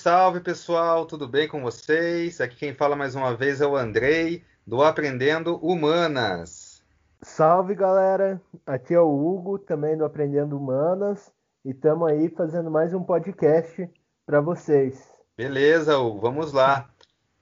Salve, pessoal, tudo bem com vocês? Aqui quem fala mais uma vez é o Andrei, do Aprendendo Humanas. Salve galera, aqui é o Hugo, também do Aprendendo Humanas, e estamos aí fazendo mais um podcast para vocês. Beleza, Hugo, vamos lá.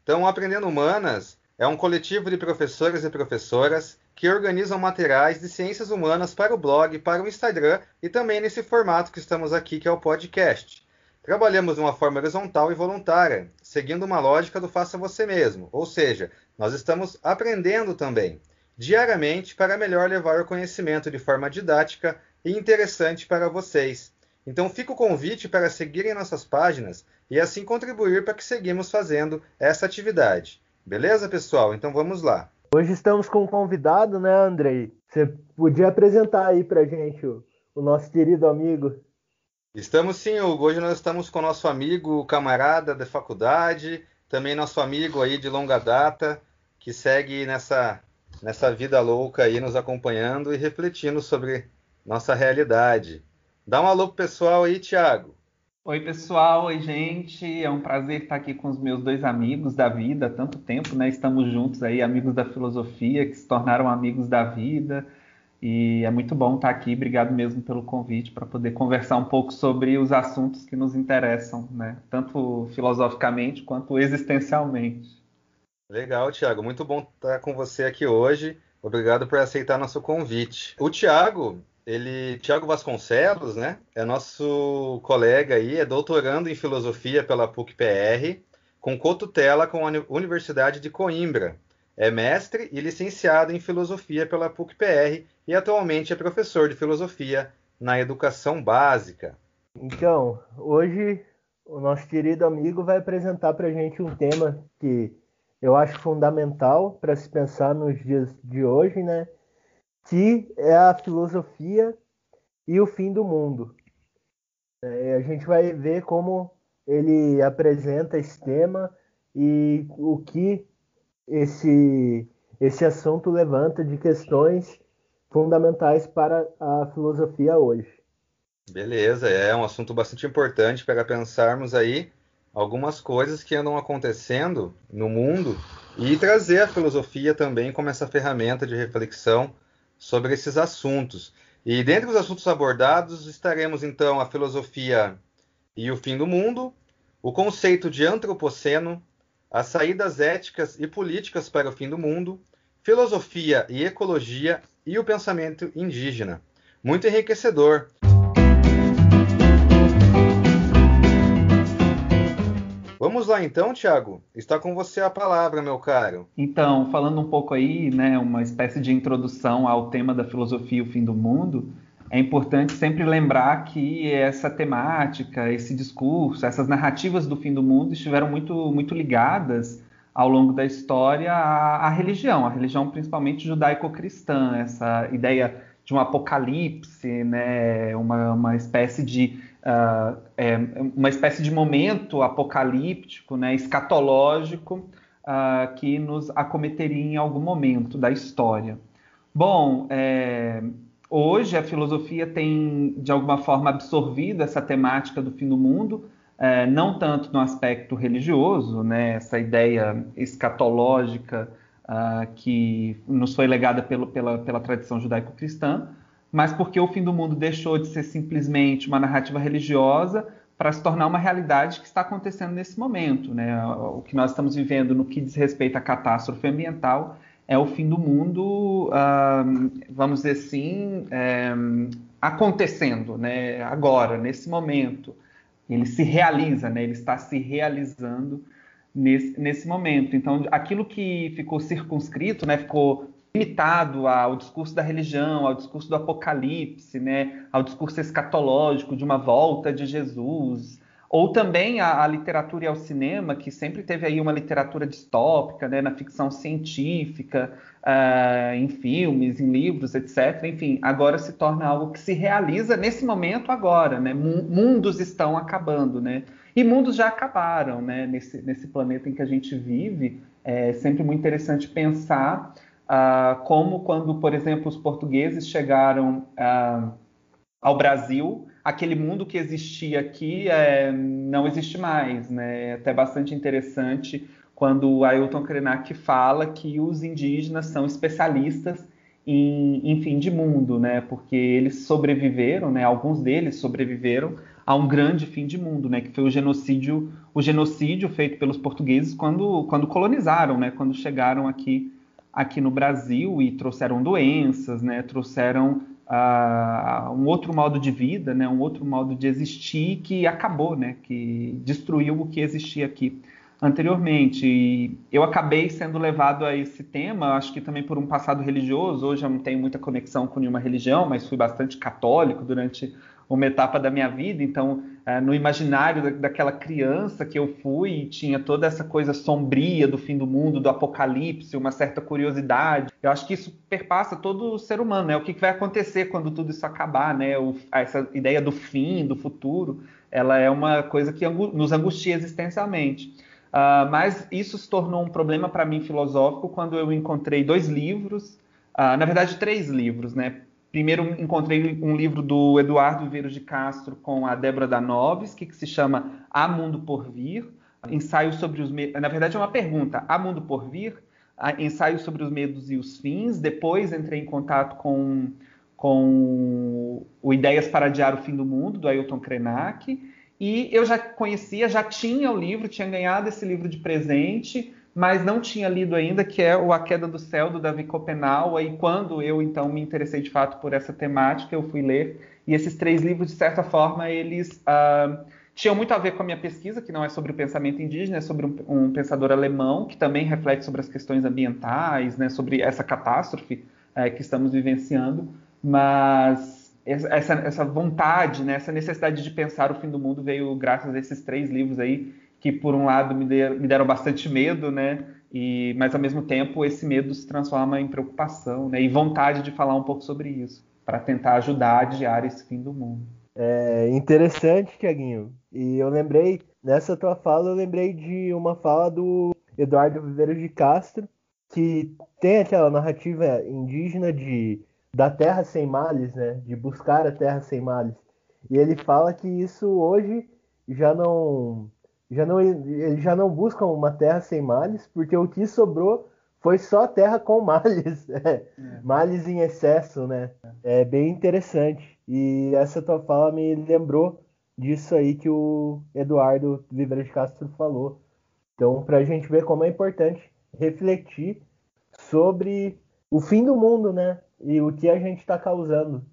Então, o Aprendendo Humanas é um coletivo de professores e professoras que organizam materiais de ciências humanas para o blog, para o Instagram e também nesse formato que estamos aqui, que é o podcast. Trabalhamos de uma forma horizontal e voluntária, seguindo uma lógica do faça você mesmo, ou seja, nós estamos aprendendo também, diariamente, para melhor levar o conhecimento de forma didática e interessante para vocês. Então fica o convite para seguirem nossas páginas e assim contribuir para que seguimos fazendo essa atividade. Beleza, pessoal? Então vamos lá. Hoje estamos com um convidado, né, Andrei? Você podia apresentar aí para gente o, o nosso querido amigo Estamos sim, Hugo. Hoje nós estamos com nosso amigo, camarada da faculdade, também nosso amigo aí de longa data, que segue nessa, nessa vida louca aí, nos acompanhando e refletindo sobre nossa realidade. Dá um alô pro pessoal aí, Thiago. Oi, pessoal. Oi, gente. É um prazer estar aqui com os meus dois amigos da vida há tanto tempo, né? Estamos juntos aí, amigos da filosofia, que se tornaram amigos da vida. E é muito bom estar aqui. Obrigado mesmo pelo convite para poder conversar um pouco sobre os assuntos que nos interessam, né? tanto filosoficamente quanto existencialmente. Legal, Tiago. Muito bom estar com você aqui hoje. Obrigado por aceitar nosso convite. O Tiago, ele, Tiago Vasconcelos, né? É nosso colega aí, é doutorando em filosofia pela PUC-PR, com cotutela com a Universidade de Coimbra. É mestre e licenciado em filosofia pela PUC-PR e atualmente é professor de filosofia na educação básica. Então, hoje o nosso querido amigo vai apresentar para a gente um tema que eu acho fundamental para se pensar nos dias de hoje, né? Que é a filosofia e o fim do mundo. É, a gente vai ver como ele apresenta esse tema e o que esse, esse assunto levanta de questões fundamentais para a filosofia hoje. Beleza, é um assunto bastante importante para pensarmos aí algumas coisas que andam acontecendo no mundo e trazer a filosofia também como essa ferramenta de reflexão sobre esses assuntos. E dentre os assuntos abordados estaremos então a filosofia e o fim do mundo, o conceito de antropoceno, as saídas éticas e políticas para o fim do mundo, filosofia e ecologia e o pensamento indígena. Muito enriquecedor. Vamos lá então, Tiago. Está com você a palavra, meu caro. Então, falando um pouco aí, né, uma espécie de introdução ao tema da filosofia e o fim do mundo, é importante sempre lembrar que essa temática, esse discurso, essas narrativas do fim do mundo estiveram muito, muito ligadas ao longo da história a, a religião, a religião principalmente judaico-cristã, essa ideia de um apocalipse, né, uma, uma espécie de uh, é, uma espécie de momento apocalíptico, né, escatológico, uh, que nos acometeria em algum momento da história. Bom, é, hoje a filosofia tem de alguma forma absorvido essa temática do fim do mundo, é, não tanto no aspecto religioso, né, essa ideia escatológica uh, que nos foi legada pelo, pela, pela tradição judaico-cristã, mas porque o fim do mundo deixou de ser simplesmente uma narrativa religiosa para se tornar uma realidade que está acontecendo nesse momento. Né? O que nós estamos vivendo no que diz respeito à catástrofe ambiental é o fim do mundo, vamos dizer assim, é, acontecendo né? agora, nesse momento ele se realiza, né? ele está se realizando nesse, nesse momento. Então, aquilo que ficou circunscrito, né, ficou limitado ao discurso da religião, ao discurso do apocalipse, né, ao discurso escatológico de uma volta de Jesus, ou também a, a, literatura e ao cinema, que sempre teve aí uma literatura distópica, né, na ficção científica, uh, em filmes, em livros, etc. Enfim, agora se torna algo que se realiza nesse momento agora, né? Mundos estão acabando, né? E mundos já acabaram, né? Nesse, nesse planeta em que a gente vive, é sempre muito interessante pensar uh, como quando, por exemplo, os portugueses chegaram uh, ao Brasil, aquele mundo que existia aqui é, não existe mais, né? É até bastante interessante quando o Ailton Krenak fala que os indígenas são especialistas em, em fim de mundo, né? Porque eles sobreviveram, né? Alguns deles sobreviveram a um grande fim de mundo, né? Que foi o genocídio, o genocídio feito pelos portugueses quando, quando colonizaram, né? Quando chegaram aqui aqui no Brasil e trouxeram doenças, né? Trouxeram uh, um outro modo de vida, né? Um outro modo de existir que acabou, né? Que destruiu o que existia aqui anteriormente. E eu acabei sendo levado a esse tema, acho que também por um passado religioso. Hoje eu não tenho muita conexão com nenhuma religião, mas fui bastante católico durante uma etapa da minha vida. Então, é, no imaginário daquela criança que eu fui, tinha toda essa coisa sombria do fim do mundo, do apocalipse, uma certa curiosidade. Eu acho que isso perpassa todo o ser humano, né? O que vai acontecer quando tudo isso acabar, né? O, essa ideia do fim, do futuro, ela é uma coisa que nos angustia existencialmente. Uh, mas isso se tornou um problema para mim filosófico quando eu encontrei dois livros, uh, na verdade três livros, né? Primeiro encontrei um livro do Eduardo Viveiros de Castro com a Débora Danovski, que se chama Há Mundo por Vir, ensaio sobre os medos. Na verdade é uma pergunta, Há Mundo por Vir? Ensaio sobre os medos e os fins. Depois entrei em contato com, com o Ideias para Adiar o Fim do Mundo, do Ailton Krenak. E eu já conhecia, já tinha o livro, tinha ganhado esse livro de presente, mas não tinha lido ainda, que é o A Queda do Céu, do Davi Copenau. E quando eu, então, me interessei de fato por essa temática, eu fui ler. E esses três livros, de certa forma, eles uh, tinham muito a ver com a minha pesquisa, que não é sobre o pensamento indígena, é sobre um, um pensador alemão, que também reflete sobre as questões ambientais, né, sobre essa catástrofe uh, que estamos vivenciando. Mas essa, essa vontade, né, essa necessidade de pensar o fim do mundo veio graças a esses três livros aí, que por um lado me, der, me deram bastante medo, né, e, mas ao mesmo tempo esse medo se transforma em preocupação, né, e vontade de falar um pouco sobre isso, para tentar ajudar a adiar esse fim do mundo. É interessante, Tiaguinho. E eu lembrei, nessa tua fala, eu lembrei de uma fala do Eduardo Viveiros de Castro, que tem aquela narrativa indígena de da terra sem males, né? De buscar a terra sem males. E ele fala que isso hoje já não já não eles já não buscam uma terra sem males, porque o que sobrou foi só terra com males, é. É. males em excesso, né? É bem interessante. E essa tua fala me lembrou disso aí que o Eduardo Viveiros de Castro falou. Então, para a gente ver como é importante refletir sobre o fim do mundo, né? e o que a gente está causando.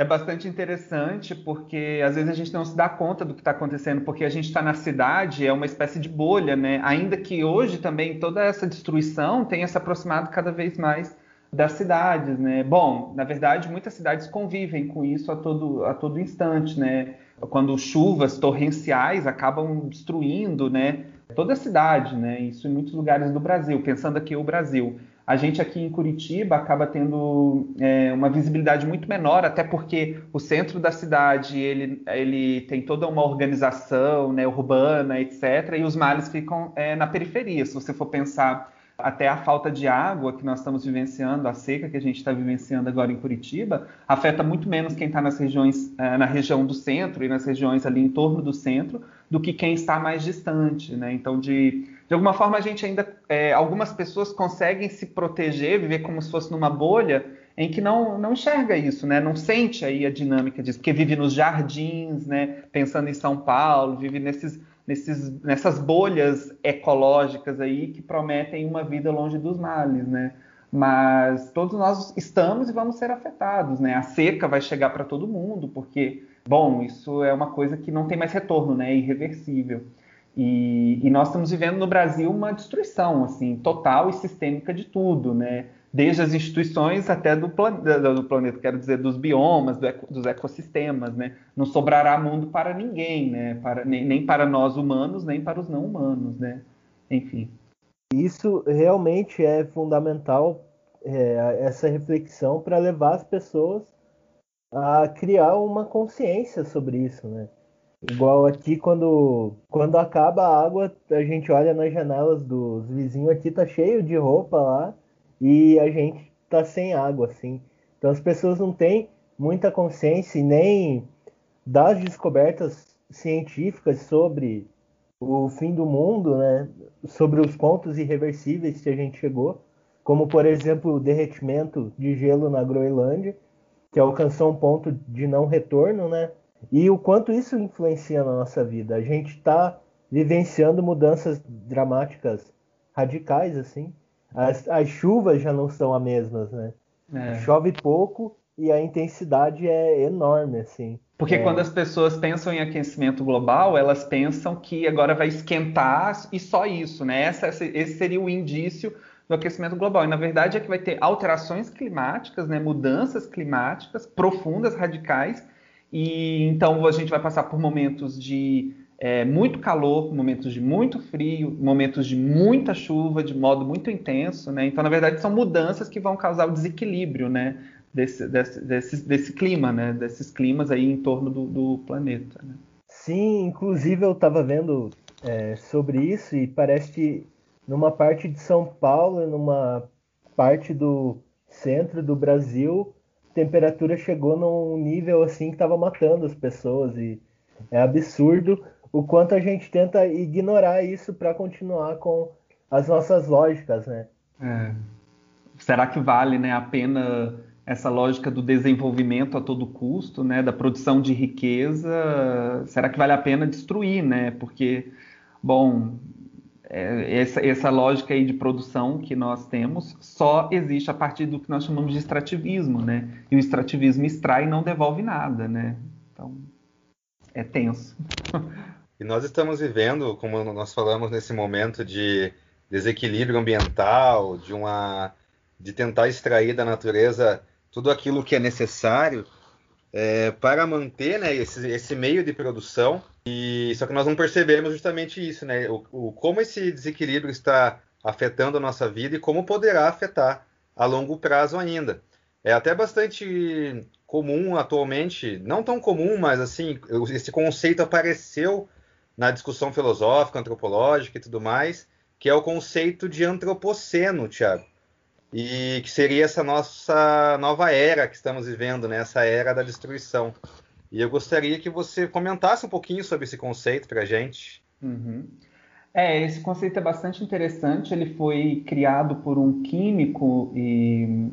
É bastante interessante porque às vezes a gente não se dá conta do que está acontecendo, porque a gente está na cidade, é uma espécie de bolha, né? Ainda que hoje também toda essa destruição tenha se aproximado cada vez mais das cidades, né? Bom, na verdade, muitas cidades convivem com isso a todo, a todo instante, né? Quando chuvas torrenciais acabam destruindo, né? Toda a cidade, né? Isso em muitos lugares do Brasil. Pensando aqui o Brasil, a gente aqui em Curitiba acaba tendo é, uma visibilidade muito menor, até porque o centro da cidade ele, ele tem toda uma organização né, urbana, etc., e os males ficam é, na periferia. Se você for pensar até a falta de água que nós estamos vivenciando, a seca que a gente está vivenciando agora em Curitiba, afeta muito menos quem está nas regiões, é, na região do centro e nas regiões ali em torno do centro, do que quem está mais distante, né? Então, de de alguma forma a gente ainda, é, algumas pessoas conseguem se proteger, viver como se fosse numa bolha em que não, não enxerga isso, né? Não sente aí a dinâmica disso, porque vive nos jardins, né? Pensando em São Paulo, vive nesses, nesses, nessas bolhas ecológicas aí que prometem uma vida longe dos males, né? Mas todos nós estamos e vamos ser afetados, né? A seca vai chegar para todo mundo, porque, bom, isso é uma coisa que não tem mais retorno, né? É irreversível. E, e, nós estamos vivendo no Brasil uma destruição assim total e sistêmica de tudo, né? Desde as instituições até do, plan do planeta, quero dizer, dos biomas, do eco dos ecossistemas, né? Não sobrará mundo para ninguém, né? Para, nem, nem para nós humanos, nem para os não humanos, né? Enfim. Isso realmente é fundamental, é, essa reflexão, para levar as pessoas a criar uma consciência sobre isso, né? Igual aqui, quando, quando acaba a água, a gente olha nas janelas dos vizinhos aqui, tá cheio de roupa lá e a gente tá sem água, assim. Então as pessoas não têm muita consciência e nem das descobertas científicas sobre o fim do mundo, né, sobre os pontos irreversíveis que a gente chegou, como por exemplo o derretimento de gelo na Groenlândia, que alcançou um ponto de não retorno, né? E o quanto isso influencia na nossa vida. A gente está vivenciando mudanças dramáticas radicais, assim. As, as chuvas já não são as mesmas, né? É. Chove pouco e a intensidade é enorme, assim. Porque é. quando as pessoas pensam em aquecimento global, elas pensam que agora vai esquentar e só isso, né? Essa, esse seria o indício do aquecimento global. E na verdade é que vai ter alterações climáticas, né? mudanças climáticas profundas, radicais. E então a gente vai passar por momentos de é, muito calor, momentos de muito frio, momentos de muita chuva, de modo muito intenso, né? Então, na verdade, são mudanças que vão causar o desequilíbrio, né? Desse, desse, desse, desse clima, né? Desses climas aí em torno do, do planeta. Né? Sim, inclusive eu estava vendo é, sobre isso e parece que numa parte de São Paulo numa parte do centro do Brasil, temperatura chegou num nível assim que estava matando as pessoas e é absurdo o quanto a gente tenta ignorar isso para continuar com as nossas lógicas, né? É. Será que vale né, a pena essa lógica do desenvolvimento a todo custo, né, da produção de riqueza? Será que vale a pena destruir, né? Porque, bom, essa, essa lógica aí de produção que nós temos só existe a partir do que nós chamamos de extrativismo, né? E o extrativismo extrai e não devolve nada, né? Então, é tenso. E nós estamos vivendo, como nós falamos nesse momento de desequilíbrio ambiental, de uma de tentar extrair da natureza tudo aquilo que é necessário é, para manter né, esse, esse, meio de produção. E só que nós não percebemos justamente isso, né? O, o, como esse desequilíbrio está afetando a nossa vida e como poderá afetar a longo prazo ainda. É até bastante comum atualmente, não tão comum, mas assim, esse conceito apareceu na discussão filosófica, antropológica e tudo mais, que é o conceito de antropoceno, Tiago. E que seria essa nossa nova era que estamos vivendo, né? essa era da destruição. E eu gostaria que você comentasse um pouquinho sobre esse conceito para a gente. Uhum. É, esse conceito é bastante interessante. Ele foi criado por um químico e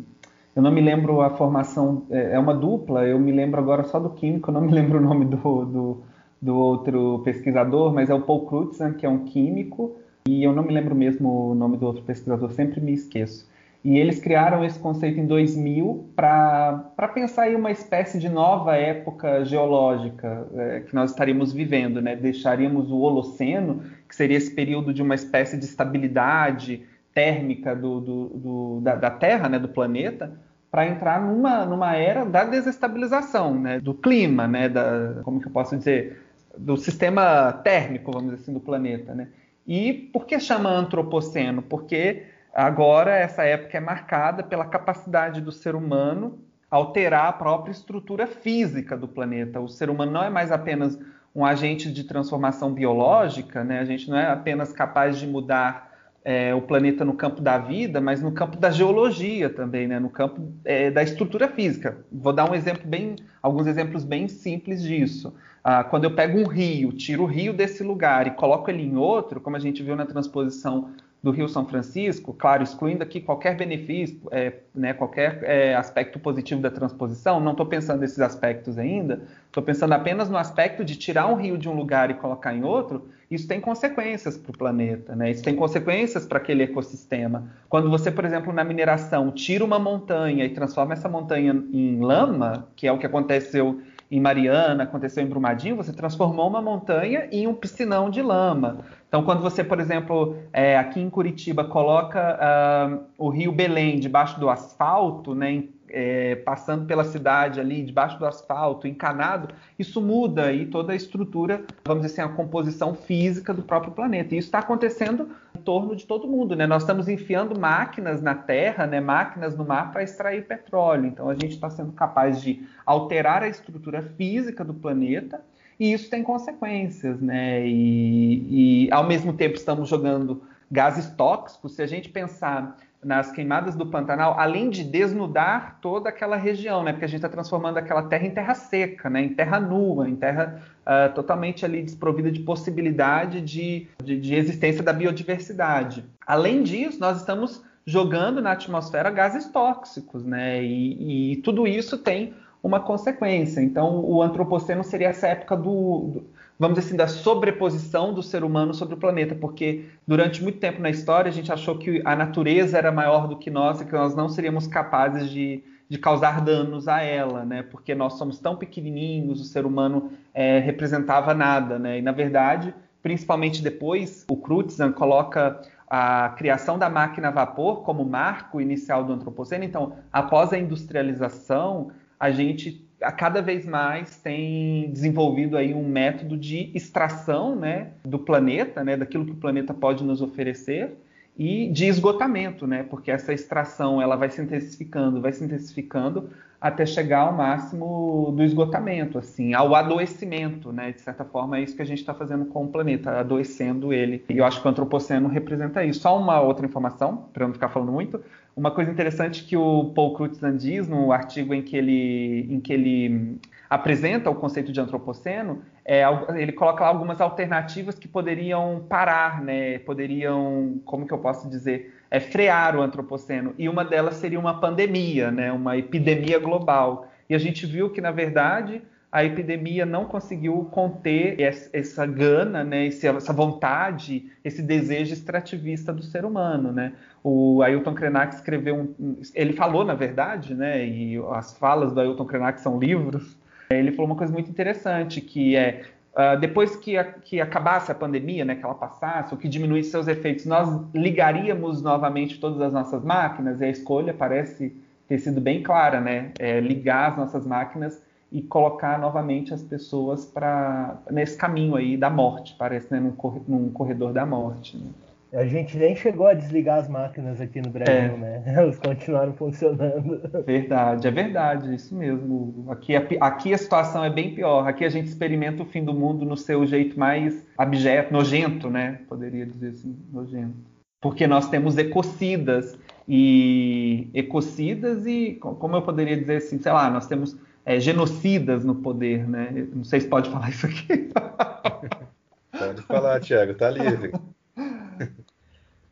eu não me lembro a formação. É, é uma dupla. Eu me lembro agora só do químico. Eu não me lembro o nome do, do, do outro pesquisador, mas é o Paul Crutzen, que é um químico, e eu não me lembro mesmo o nome do outro pesquisador, sempre me esqueço. E eles criaram esse conceito em 2000 para pensar aí uma espécie de nova época geológica é, que nós estaríamos vivendo, né? Deixaríamos o Holoceno, que seria esse período de uma espécie de estabilidade térmica do, do, do da, da Terra, né? do planeta, para entrar numa, numa era da desestabilização, né? do clima, né? da, como que eu posso dizer, do sistema térmico, vamos dizer assim, do planeta. Né? E por que chama antropoceno? Porque agora essa época é marcada pela capacidade do ser humano alterar a própria estrutura física do planeta. O ser humano não é mais apenas um agente de transformação biológica, né? a gente não é apenas capaz de mudar é, o planeta no campo da vida, mas no campo da geologia também, né? no campo é, da estrutura física. Vou dar um exemplo bem, alguns exemplos bem simples disso. Ah, quando eu pego um rio, tiro o rio desse lugar e coloco ele em outro, como a gente viu na transposição do Rio São Francisco, claro, excluindo aqui qualquer benefício, é, né, qualquer é, aspecto positivo da transposição, não estou pensando nesses aspectos ainda, estou pensando apenas no aspecto de tirar um rio de um lugar e colocar em outro, isso tem consequências para o planeta, né? isso tem consequências para aquele ecossistema. Quando você, por exemplo, na mineração, tira uma montanha e transforma essa montanha em lama, que é o que aconteceu em Mariana, aconteceu em Brumadinho, você transformou uma montanha em um piscinão de lama. Então, quando você, por exemplo, é, aqui em Curitiba, coloca uh, o Rio Belém debaixo do asfalto, né, é, passando pela cidade ali, debaixo do asfalto, encanado, isso muda aí toda a estrutura, vamos dizer assim, a composição física do próprio planeta. E isso está acontecendo em torno de todo mundo, né? Nós estamos enfiando máquinas na Terra, né? máquinas no mar para extrair petróleo. Então a gente está sendo capaz de alterar a estrutura física do planeta e isso tem consequências, né? E, e ao mesmo tempo estamos jogando gases tóxicos. Se a gente pensar nas queimadas do Pantanal, além de desnudar toda aquela região, né? Porque a gente está transformando aquela terra em terra seca, né? Em terra nua, em terra uh, totalmente ali desprovida de possibilidade de, de, de existência da biodiversidade. Além disso, nós estamos jogando na atmosfera gases tóxicos, né? E, e, tudo isso tem uma consequência. Então, o antropoceno seria essa época do, do vamos dizer assim, da sobreposição do ser humano sobre o planeta, porque durante muito tempo na história a gente achou que a natureza era maior do que nós e que nós não seríamos capazes de, de causar danos a ela, né? Porque nós somos tão pequenininhos, o ser humano é, representava nada, né? E na verdade, principalmente depois, o Crutzen coloca a criação da máquina a vapor como marco inicial do antropoceno. Então, após a industrialização, a gente a cada vez mais tem desenvolvido aí um método de extração né, do planeta, né, daquilo que o planeta pode nos oferecer, e de esgotamento, né, porque essa extração ela vai se intensificando, vai se intensificando até chegar ao máximo do esgotamento, assim, ao adoecimento, né? De certa forma é isso que a gente está fazendo com o planeta, adoecendo ele. E eu acho que o antropoceno representa isso. Só uma outra informação, para não ficar falando muito. Uma coisa interessante que o Paul Crutzen diz no artigo em que ele, em que ele apresenta o conceito de antropoceno, é, ele coloca lá algumas alternativas que poderiam parar, né? Poderiam, como que eu posso dizer, é, frear o antropoceno. E uma delas seria uma pandemia, né? Uma epidemia global. E a gente viu que, na verdade, a epidemia não conseguiu conter essa gana, né, essa vontade, esse desejo extrativista do ser humano, né? O Ailton Krenak escreveu um, ele falou, na verdade, né, e as falas do Ailton Krenak são livros. Ele falou uma coisa muito interessante, que é uh, depois que, a, que acabasse a pandemia, né, que ela passasse, ou que diminuísse seus efeitos, nós ligaríamos novamente todas as nossas máquinas. E a escolha parece ter sido bem clara, né? É ligar as nossas máquinas e colocar novamente as pessoas para nesse caminho aí da morte, parece, né, num, corredor da morte. Né? A gente nem chegou a desligar as máquinas aqui no Brasil, é. né? Elas continuaram funcionando. Verdade, é verdade, isso mesmo. Aqui, aqui a situação é bem pior. Aqui a gente experimenta o fim do mundo no seu jeito mais abjeto, nojento, né? Poderia dizer assim, nojento. Porque nós temos ecocidas e ecocidas e, como eu poderia dizer assim, sei lá, nós temos é, genocidas no poder, né? Não sei se pode falar isso aqui. pode falar, Tiago, tá livre.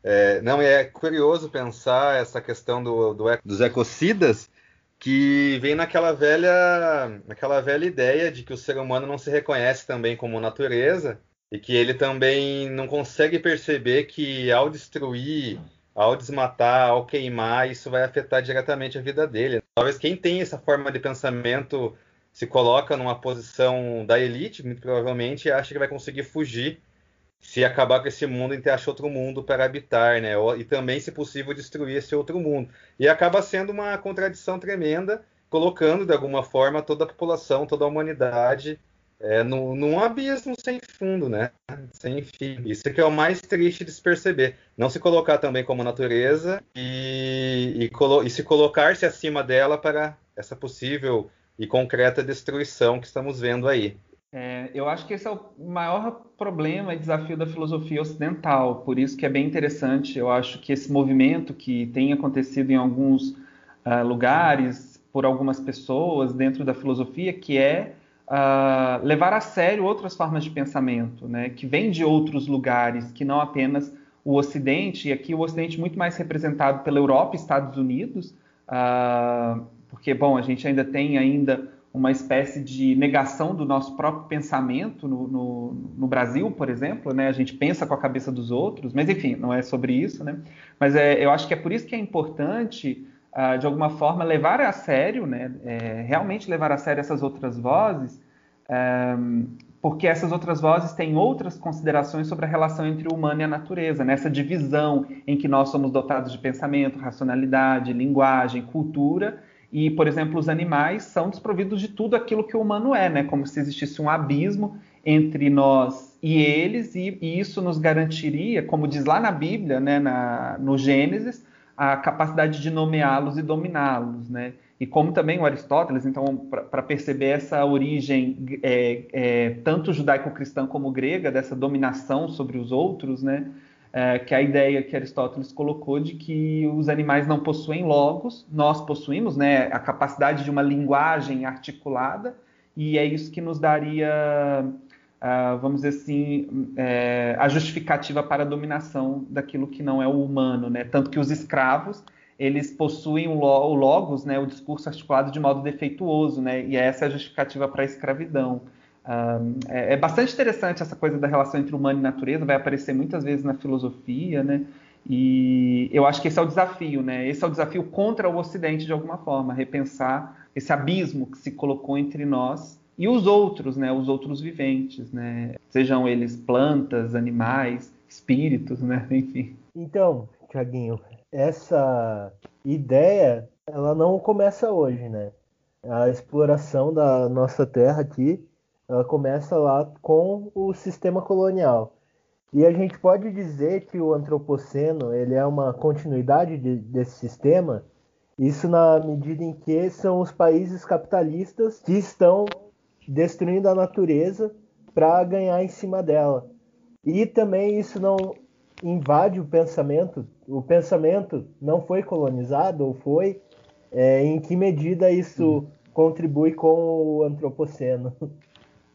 É, não, é curioso pensar essa questão do, do, dos ecocidas, que vem naquela velha, naquela velha ideia de que o ser humano não se reconhece também como natureza e que ele também não consegue perceber que ao destruir, ao desmatar, ao queimar, isso vai afetar diretamente a vida dele. Talvez quem tem essa forma de pensamento se coloca numa posição da elite, muito provavelmente, e acha que vai conseguir fugir se acabar com esse mundo, a gente acha outro mundo para habitar, né? E também, se possível, destruir esse outro mundo. E acaba sendo uma contradição tremenda, colocando de alguma forma toda a população, toda a humanidade é, no, num abismo sem fundo, né? Sem fim. Isso é que é o mais triste de se perceber. Não se colocar também como natureza e, e, e se colocar-se acima dela para essa possível e concreta destruição que estamos vendo aí. É, eu acho que esse é o maior problema e desafio da filosofia ocidental, por isso que é bem interessante. Eu acho que esse movimento que tem acontecido em alguns uh, lugares, por algumas pessoas dentro da filosofia, que é uh, levar a sério outras formas de pensamento, né, que vem de outros lugares, que não apenas o Ocidente, e aqui o Ocidente muito mais representado pela Europa e Estados Unidos, uh, porque, bom, a gente ainda tem ainda uma espécie de negação do nosso próprio pensamento no, no, no, Brasil, por exemplo, né? A gente pensa com a cabeça dos outros, mas enfim, não é sobre isso, né? Mas é, eu acho que é por isso que é importante, uh, de alguma forma, levar a sério, né? É, realmente levar a sério essas outras vozes, eh, porque essas outras vozes têm outras considerações sobre a relação entre o humano e a natureza, nessa divisão em que nós somos dotados de pensamento, racionalidade, linguagem, cultura e, por exemplo, os animais são desprovidos de tudo aquilo que o humano é, né? Como se existisse um abismo entre nós e eles, e, e isso nos garantiria, como diz lá na Bíblia, né, na, no Gênesis, a capacidade de nomeá-los e dominá-los, né? E como também o Aristóteles, então, para perceber essa origem é, é, tanto judaico-cristã como grega, dessa dominação sobre os outros, né? é, que é a ideia que Aristóteles colocou de que os animais não possuem logos, nós possuímos, né, a capacidade de uma linguagem articulada, e é isso que nos daria, uh, vamos dizer assim, é, a justificativa para a dominação daquilo que não é o humano, né? Tanto que os escravos eles possuem o, logos, né, o discurso articulado de modo defeituoso, né? E essa é a justificativa para a escravidão. Um, é, é, bastante interessante essa coisa da relação entre humano e natureza, vai aparecer muitas vezes na filosofia, né? E eu acho que esse é o desafio, né? Esse é o desafio contra o Ocidente, de alguma forma, repensar esse abismo que se colocou entre nós e os outros, né? Os outros viventes, né? Sejam eles plantas, animais, espíritos, né? Enfim. Então, Tiaguinho, essa ideia, ela não começa hoje, né? A exploração da nossa terra aqui ela começa lá com o sistema colonial. E a gente pode dizer que o antropoceno ele é uma continuidade de, desse sistema, isso na medida em que são os países capitalistas que estão destruindo a natureza para ganhar em cima dela. E também isso não invade o pensamento. O pensamento não foi colonizado ou foi? É, em que medida isso uhum. contribui com o antropoceno?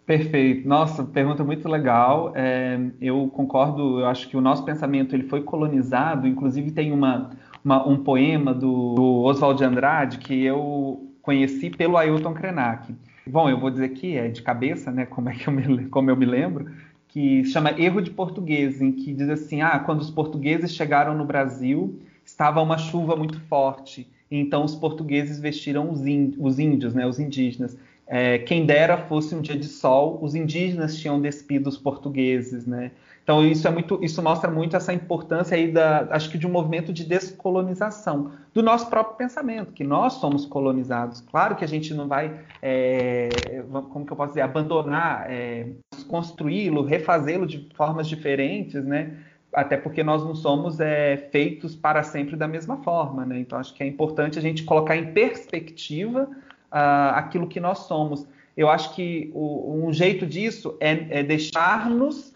Perfeito. Nossa, pergunta muito legal. É, eu concordo. Eu acho que o nosso pensamento ele foi colonizado. Inclusive tem uma, uma um poema do, do Oswald de Andrade que eu conheci pelo Ailton Krenak. Bom, eu vou dizer que é de cabeça, né? Como é que eu me, como eu me lembro? Que chama Erro de Português, em que diz assim: ah, quando os portugueses chegaram no Brasil, estava uma chuva muito forte. Então os portugueses vestiram os, índios, né? Os indígenas é, quem dera fosse um dia de sol, os indígenas tinham despido os portugueses, né? Então isso é muito, isso mostra muito essa importância aí da, acho que de um movimento de descolonização do nosso próprio pensamento, que nós somos colonizados. Claro que a gente não vai, é, como que eu posso dizer, abandonar, é, construí-lo, refazê-lo de formas diferentes, né? Até porque nós não somos é, feitos para sempre da mesma forma, né? Então acho que é importante a gente colocar em perspectiva uh, aquilo que nós somos. Eu acho que o, um jeito disso é, é deixar-nos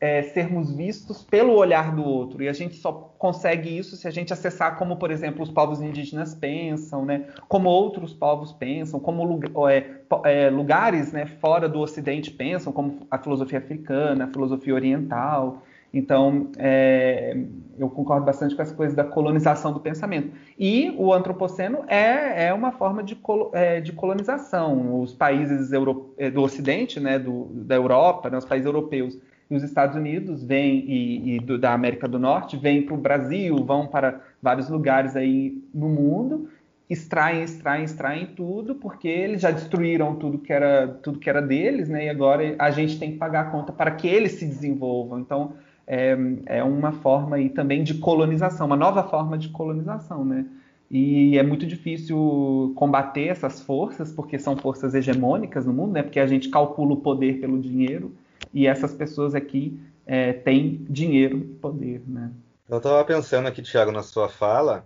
é, sermos vistos pelo olhar do outro. E a gente só consegue isso se a gente acessar como, por exemplo, os povos indígenas pensam, né? como outros povos pensam, como é, é, lugares né, fora do Ocidente pensam, como a filosofia africana, a filosofia oriental. Então, é, eu concordo bastante com essa coisa da colonização do pensamento. E o antropoceno é, é uma forma de, é, de colonização. Os países euro, é, do Ocidente, né, do, da Europa, né, os países europeus e os Estados Unidos vêm e, e do, da América do Norte vêm para o Brasil, vão para vários lugares aí no mundo, extraem, extraem, extraem tudo, porque eles já destruíram tudo que era tudo que era deles, né? E agora a gente tem que pagar a conta para que eles se desenvolvam. Então é, é uma forma aí também de colonização, uma nova forma de colonização, né? E é muito difícil combater essas forças, porque são forças hegemônicas no mundo, né? Porque a gente calcula o poder pelo dinheiro, e essas pessoas aqui é, têm dinheiro e poder, né? Eu estava pensando aqui, Tiago, na sua fala,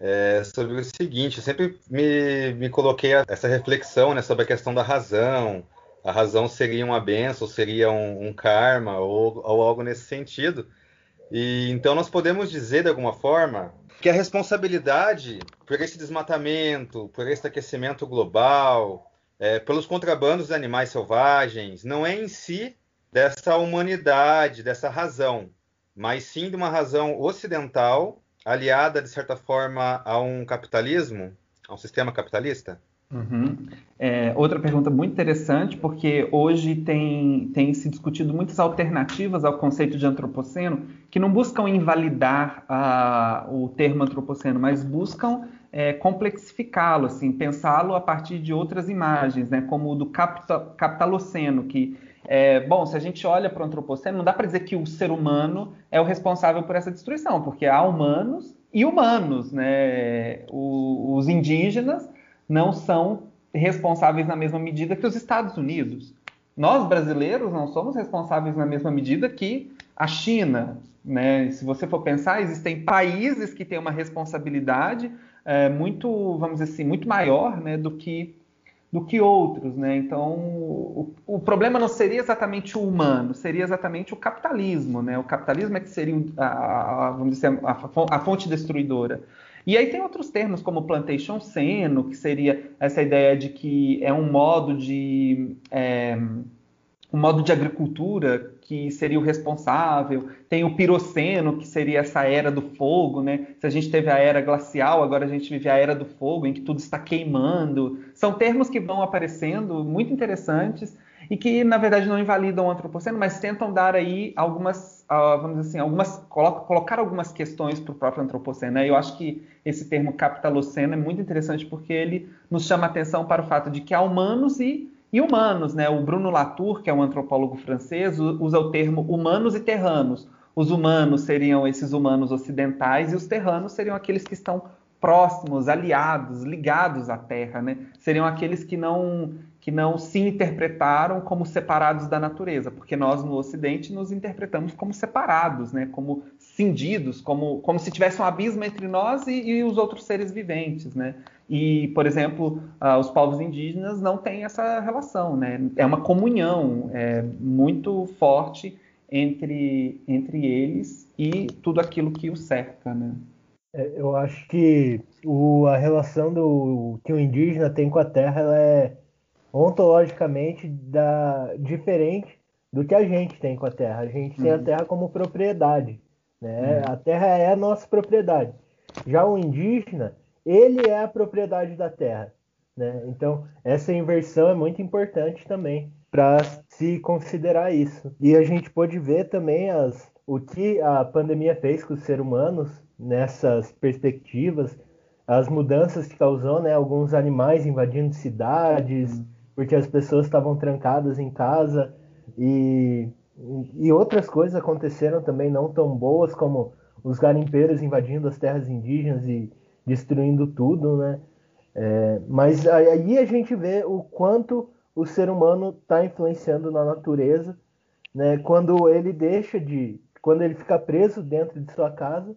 é, sobre o seguinte, eu sempre me, me coloquei essa reflexão né, sobre a questão da razão, a razão seria uma benção, seria um, um karma ou, ou, algo nesse sentido. E então nós podemos dizer de alguma forma que a responsabilidade por esse desmatamento, por esse aquecimento global, é, pelos contrabandos de animais selvagens, não é em si dessa humanidade, dessa razão, mas sim de uma razão ocidental aliada de certa forma a um capitalismo, a um sistema capitalista. Uhum. É, outra pergunta muito interessante, porque hoje tem, tem se discutido muitas alternativas ao conceito de antropoceno que não buscam invalidar a, o termo antropoceno, mas buscam é, complexificá-lo, assim, pensá-lo a partir de outras imagens, né, como o do capital, capitaloceno, que é, bom, se a gente olha para o antropoceno, não dá para dizer que o ser humano é o responsável por essa destruição, porque há humanos e humanos, né? O, os indígenas não são responsáveis na mesma medida que os Estados Unidos. Nós, brasileiros, não somos responsáveis na mesma medida que a China. Né? Se você for pensar, existem países que têm uma responsabilidade é, muito, vamos dizer assim, muito maior né, do, que, do que outros, né? Então, o, o, problema não seria exatamente o humano, seria exatamente o capitalismo, né? O capitalismo é que seria a, a vamos dizer, a, a, fonte destruidora. E aí tem outros termos como plantation seno, que seria essa ideia de que é um modo de é, um modo de agricultura que seria o responsável, tem o piroceno, que seria essa era do fogo, né? Se a gente teve a era glacial, agora a gente vive a era do fogo, em que tudo está queimando. São termos que vão aparecendo muito interessantes e que, na verdade, não invalidam o antropoceno, mas tentam dar aí algumas, uh, vamos dizer assim, algumas, colocar algumas questões para o próprio antropoceno. Né? Eu acho que esse termo capitaloceno é muito interessante porque ele nos chama atenção para o fato de que há humanos e e humanos, né? O Bruno Latour, que é um antropólogo francês, usa o termo humanos e terranos. Os humanos seriam esses humanos ocidentais e os terranos seriam aqueles que estão próximos, aliados, ligados à Terra, né? Seriam aqueles que não que não se interpretaram como separados da natureza, porque nós no Ocidente nos interpretamos como separados, né? Como cindidos, como, como se tivesse um abismo entre nós e, e os outros seres viventes, né? E, por exemplo, uh, os povos indígenas não têm essa relação, né? É uma comunhão é, muito forte entre, entre eles e tudo aquilo que os cerca, né? É, eu acho que o, a relação do, que o indígena tem com a terra ela é ontologicamente da, diferente do que a gente tem com a terra. A gente uhum. tem a uhum. terra como propriedade. Né? Uhum. A terra é a nossa propriedade. Já o indígena, ele é a propriedade da terra. Né? Então, essa inversão é muito importante também para se considerar isso. E a gente pode ver também as, o que a pandemia fez com os seres humanos nessas perspectivas, as mudanças que causou, né? alguns animais invadindo cidades, porque as pessoas estavam trancadas em casa e, e outras coisas aconteceram também não tão boas como os garimpeiros invadindo as terras indígenas e destruindo tudo, né? É, mas aí a gente vê o quanto o ser humano está influenciando na natureza, né? Quando ele deixa de, quando ele fica preso dentro de sua casa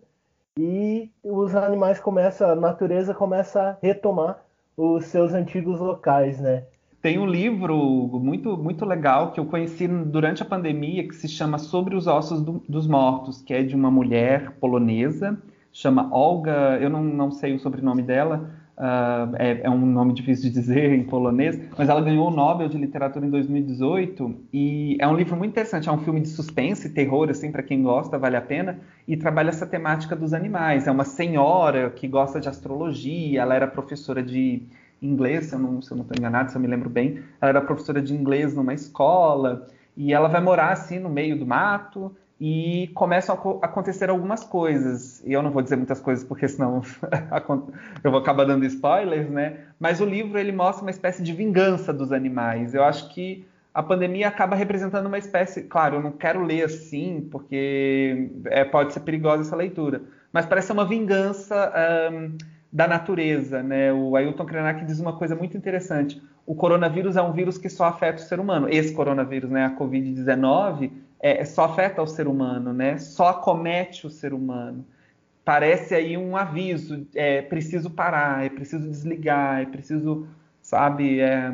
e os animais começam, a natureza começa a retomar os seus antigos locais, né? Tem um livro muito muito legal que eu conheci durante a pandemia que se chama Sobre os Ossos do, dos Mortos, que é de uma mulher polonesa chama Olga, eu não, não sei o sobrenome dela, uh, é, é, um nome difícil de dizer em polonês, mas ela ganhou o Nobel de Literatura em 2018 e é um livro muito interessante, é um filme de suspense, terror, assim, para quem gosta, vale a pena, e trabalha essa temática dos animais. É uma senhora que gosta de astrologia, ela era professora de inglês, se eu não estou enganado, se eu me lembro bem, ela era professora de inglês numa escola, e ela vai morar assim no meio do mato, e começam a acontecer algumas coisas. E eu não vou dizer muitas coisas porque senão eu vou acabar dando spoilers, né? Mas o livro ele mostra uma espécie de vingança dos animais. Eu acho que a pandemia acaba representando uma espécie, claro, eu não quero ler assim porque é, pode ser perigosa essa leitura, mas parece uma vingança um, da natureza, né? O Ailton Krenak diz uma coisa muito interessante. O coronavírus é um vírus que só afeta o ser humano. Esse coronavírus, né, a COVID-19, é, é, só afeta o ser humano, né? Só acomete o ser humano. Parece aí um aviso, é preciso parar, é preciso desligar, é preciso, sabe, é,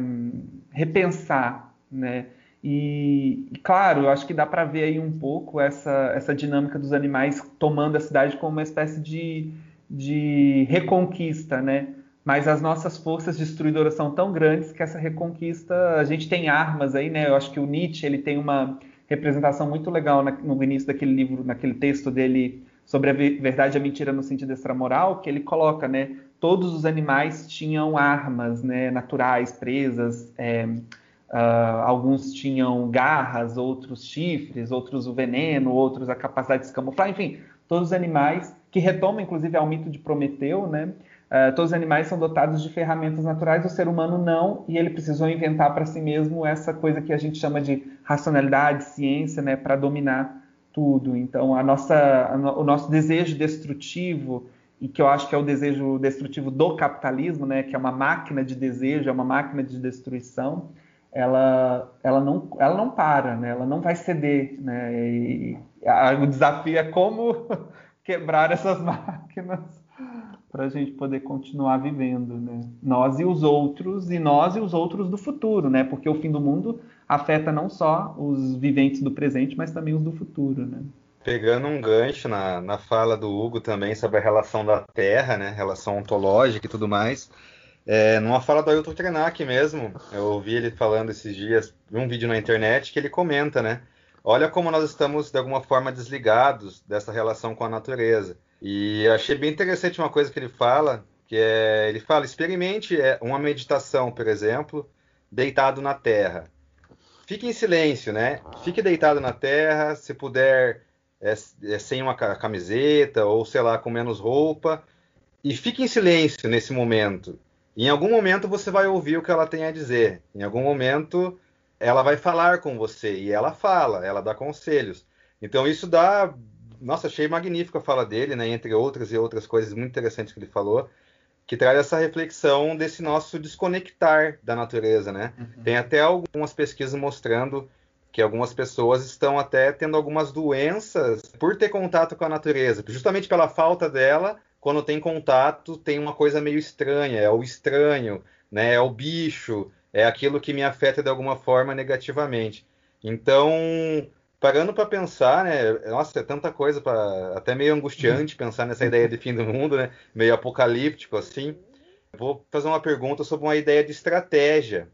repensar, né? E, e, claro, eu acho que dá para ver aí um pouco essa, essa dinâmica dos animais tomando a cidade como uma espécie de, de reconquista, né? Mas as nossas forças destruidoras são tão grandes que essa reconquista, a gente tem armas aí, né? Eu acho que o Nietzsche ele tem uma representação muito legal no início daquele livro, naquele texto dele sobre a verdade e a mentira no sentido extramoral, que ele coloca, né? Todos os animais tinham armas, né? Naturais, presas. É, uh, alguns tinham garras, outros chifres, outros o veneno, outros a capacidade de se camuflar. Enfim, todos os animais que retomam, inclusive, ao mito de Prometeu, né? Uh, todos os animais são dotados de ferramentas naturais, o ser humano não, e ele precisou inventar para si mesmo essa coisa que a gente chama de racionalidade, ciência, né, para dominar tudo. Então, a nossa, a no, o nosso desejo destrutivo, e que eu acho que é o desejo destrutivo do capitalismo, né, que é uma máquina de desejo, é uma máquina de destruição, ela, ela, não, ela não para, né, ela não vai ceder. Né, e a, o desafio é como quebrar essas máquinas para a gente poder continuar vivendo, né? Nós e os outros, e nós e os outros do futuro, né? Porque o fim do mundo afeta não só os viventes do presente, mas também os do futuro, né? Pegando um gancho na, na fala do Hugo também sobre a relação da Terra, né? Relação ontológica e tudo mais. É, numa fala do Ailton Krenak mesmo, eu ouvi ele falando esses dias, um vídeo na internet que ele comenta, né? Olha como nós estamos de alguma forma desligados dessa relação com a natureza. E achei bem interessante uma coisa que ele fala, que é, ele fala, experimente é, uma meditação, por exemplo, deitado na terra. Fique em silêncio, né? Fique deitado na terra, se puder, é, é, sem uma camiseta ou sei lá, com menos roupa, e fique em silêncio nesse momento. em algum momento você vai ouvir o que ela tem a dizer. Em algum momento ela vai falar com você e ela fala, ela dá conselhos. Então isso dá nossa, achei magnífica a fala dele, né, entre outras e outras coisas muito interessantes que ele falou, que traz essa reflexão desse nosso desconectar da natureza, né? Uhum. Tem até algumas pesquisas mostrando que algumas pessoas estão até tendo algumas doenças por ter contato com a natureza, justamente pela falta dela. Quando tem contato, tem uma coisa meio estranha, é o estranho, né? É o bicho, é aquilo que me afeta de alguma forma negativamente. Então, parando para pensar, né? Nossa, é tanta coisa para até meio angustiante pensar nessa ideia de fim do mundo, né? Meio apocalíptico assim. Vou fazer uma pergunta sobre uma ideia de estratégia.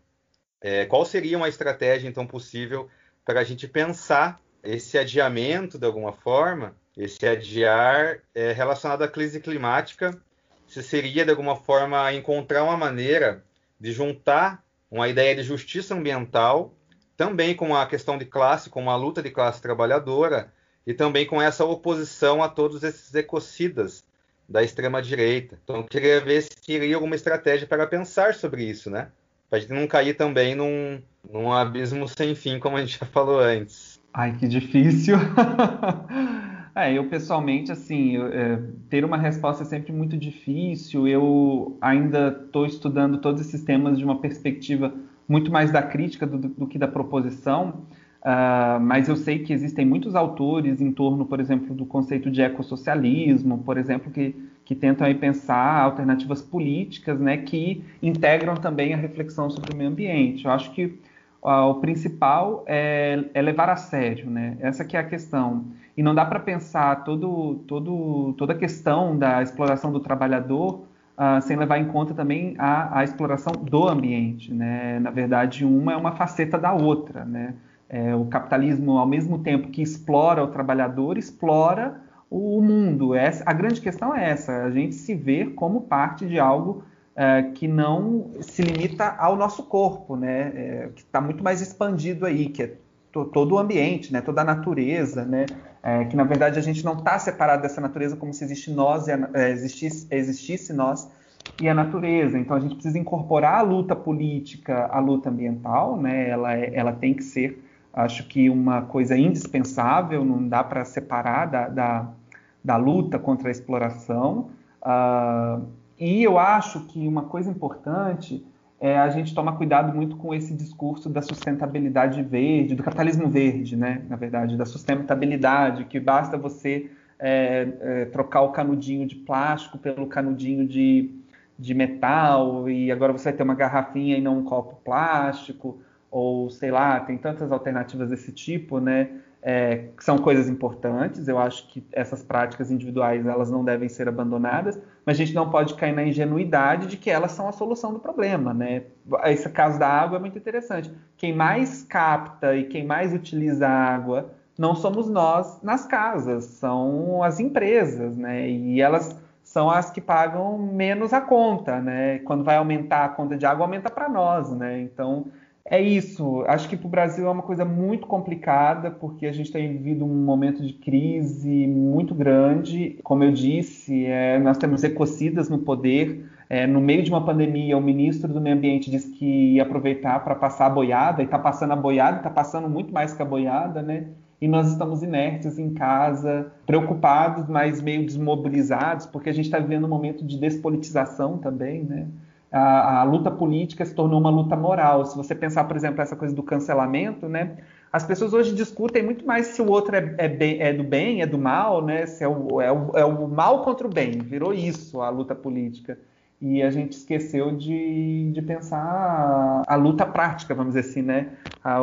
É, qual seria uma estratégia então possível para a gente pensar esse adiamento de alguma forma, esse adiar é, relacionado à crise climática? Se seria de alguma forma encontrar uma maneira de juntar uma ideia de justiça ambiental também com a questão de classe, com a luta de classe trabalhadora, e também com essa oposição a todos esses ecocidas da extrema-direita. Então, eu queria ver se teria alguma estratégia para pensar sobre isso, né? Para a gente não cair também num, num abismo sem fim, como a gente já falou antes. Ai, que difícil. é, eu pessoalmente, assim, eu, é, ter uma resposta é sempre muito difícil. Eu ainda estou estudando todos esses temas de uma perspectiva muito mais da crítica do, do que da proposição, uh, mas eu sei que existem muitos autores em torno, por exemplo, do conceito de ecossocialismo, por exemplo, que, que tentam aí pensar alternativas políticas né, que integram também a reflexão sobre o meio ambiente. Eu acho que uh, o principal é, é, levar a sério, né? essa que é a questão. E não dá para pensar todo, todo, toda a questão da exploração do trabalhador Uh, sem levar em conta também a, a, exploração do ambiente. Né? Na verdade, uma é uma faceta da outra. Né? É, o capitalismo, ao mesmo tempo que explora o trabalhador, explora o mundo. Essa, a grande questão é essa: a gente se ver como parte de algo é, que não se limita ao nosso corpo, né? É, que está muito mais expandido aí, que é todo o ambiente, né? toda a natureza, né? É, que na verdade a gente não está separado dessa natureza como se existe nós é, existisse, existisse nós e a natureza. Então a gente precisa incorporar a luta política, a luta ambiental, né? ela, é, ela tem que ser, acho que, uma coisa indispensável, não dá para separar da, da, da, luta contra a exploração. Uh, e eu acho que uma coisa importante é, a gente toma cuidado muito com esse discurso da sustentabilidade verde, do capitalismo verde, né? Na verdade, da sustentabilidade, que basta você é, é, trocar o canudinho de plástico pelo canudinho de, de metal e agora você vai ter uma garrafinha e não um copo plástico, ou sei lá, tem tantas alternativas desse tipo, né? É, são coisas importantes. Eu acho que essas práticas individuais elas não devem ser abandonadas, mas a gente não pode cair na ingenuidade de que elas são a solução do problema, né? Esse caso da água é muito interessante. Quem mais capta e quem mais utiliza a água não somos nós nas casas, são as empresas, né? E elas são as que pagam menos a conta, né? Quando vai aumentar a conta de água, aumenta para nós, né? Então é isso. Acho que para o Brasil é uma coisa muito complicada, porque a gente tem vivido um momento de crise muito grande. Como eu disse, é, nós temos ecocidas no poder. É, no meio de uma pandemia, o ministro do Meio Ambiente disse que ia aproveitar para passar a boiada, e está passando a boiada, está passando muito mais que a boiada, né? E nós estamos inertes em casa, preocupados, mas meio desmobilizados, porque a gente está vivendo um momento de despolitização também, né? A, a, luta política se tornou uma luta moral. Se você pensar, por exemplo, essa coisa do cancelamento, né? as pessoas hoje discutem muito mais se o outro é, é, bem, é do bem, é do mal, né? Se é o, é, o, é o mal contra o bem. Virou isso a luta política. E a gente esqueceu de, de pensar a luta prática, vamos dizer assim, né?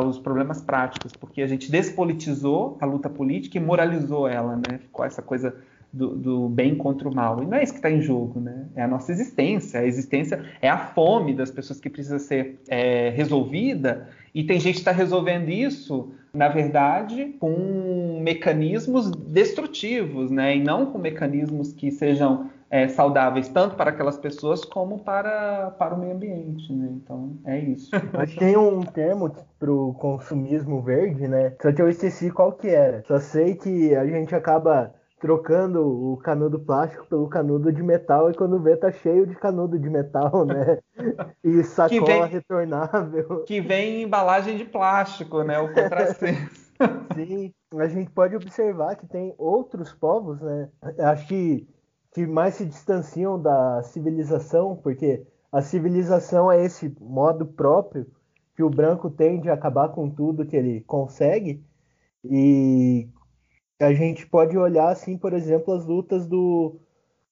Os problemas práticos, porque a gente despolitizou a luta política e moralizou ela, né? Ficou essa coisa do, do, bem contra o mal. E não é isso que está em jogo, né? É a nossa existência. A existência é a fome das pessoas que precisa ser é, resolvida. E tem gente que está resolvendo isso, na verdade, com mecanismos destrutivos, né? E não com mecanismos que sejam é, saudáveis tanto para aquelas pessoas como para, para o meio ambiente, né? Então é isso. Mas tem um termo para o consumismo verde, né? Só que eu esqueci qual que era. Só sei que a gente acaba trocando o canudo plástico pelo canudo de metal e quando vê tá cheio de canudo de metal, né? E sacola vem, retornável. Que vem em embalagem de plástico, né? O contrassenso. Sim, a gente pode observar que tem outros povos, né? Acho que, que mais se distanciam da civilização, porque a civilização é esse modo próprio que o branco tem de acabar com tudo que ele consegue. E a gente pode olhar, assim, por exemplo, as lutas do,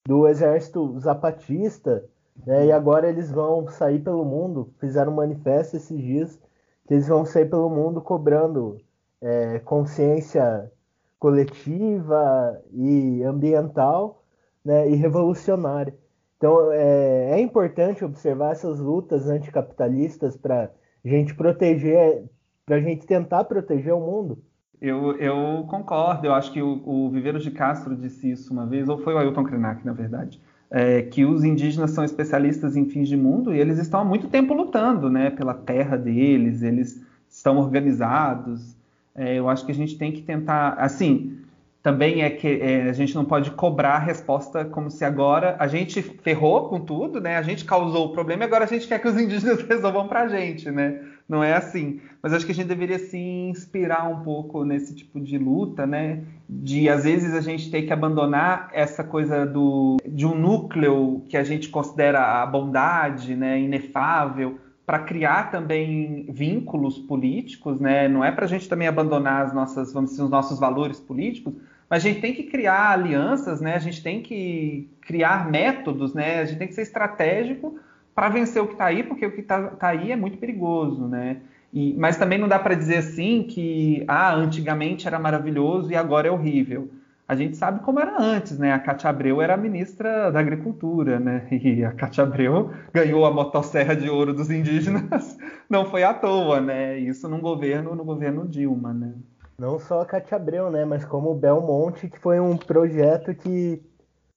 do exército zapatista, né? E agora eles vão sair pelo mundo, fizeram um manifesto esses dias, que eles vão sair pelo mundo cobrando é, consciência coletiva e ambiental, né? E revolucionária. Então é, é importante observar essas lutas anticapitalistas para gente proteger, para a gente tentar proteger o mundo. Eu, eu concordo, eu acho que o, o Viveiros de Castro disse isso uma vez, ou foi o Ailton Krenak, na verdade, é, que os indígenas são especialistas em fins de mundo e eles estão há muito tempo lutando né, pela terra deles, eles estão organizados. É, eu acho que a gente tem que tentar, assim, também é que é, a gente não pode cobrar a resposta como se agora a gente ferrou com tudo, né? A gente causou o problema e agora a gente quer que os indígenas resolvam para a gente, né? Não é assim. Mas acho que a gente deveria se inspirar um pouco nesse tipo de luta, né? De às vezes a gente ter que abandonar essa coisa do de um núcleo que a gente considera a bondade, né, inefável, para criar também vínculos políticos, né? Não é para a gente também abandonar as nossas, vamos dizer, os nossos valores políticos, mas a gente tem que criar alianças, né? A gente tem que criar métodos, né? A gente tem que ser estratégico para vencer o que está aí, porque o que está tá aí é muito perigoso, né? E, mas também não dá para dizer assim que ah, antigamente era maravilhoso e agora é horrível. A gente sabe como era antes, né? A Cátia Abreu era ministra da Agricultura, né? E a Cátia Abreu ganhou a motosserra de ouro dos indígenas, não foi à toa, né? Isso num governo, no governo Dilma, né? Não só a Cátia Abreu, né? Mas como o Belmonte, que foi um projeto que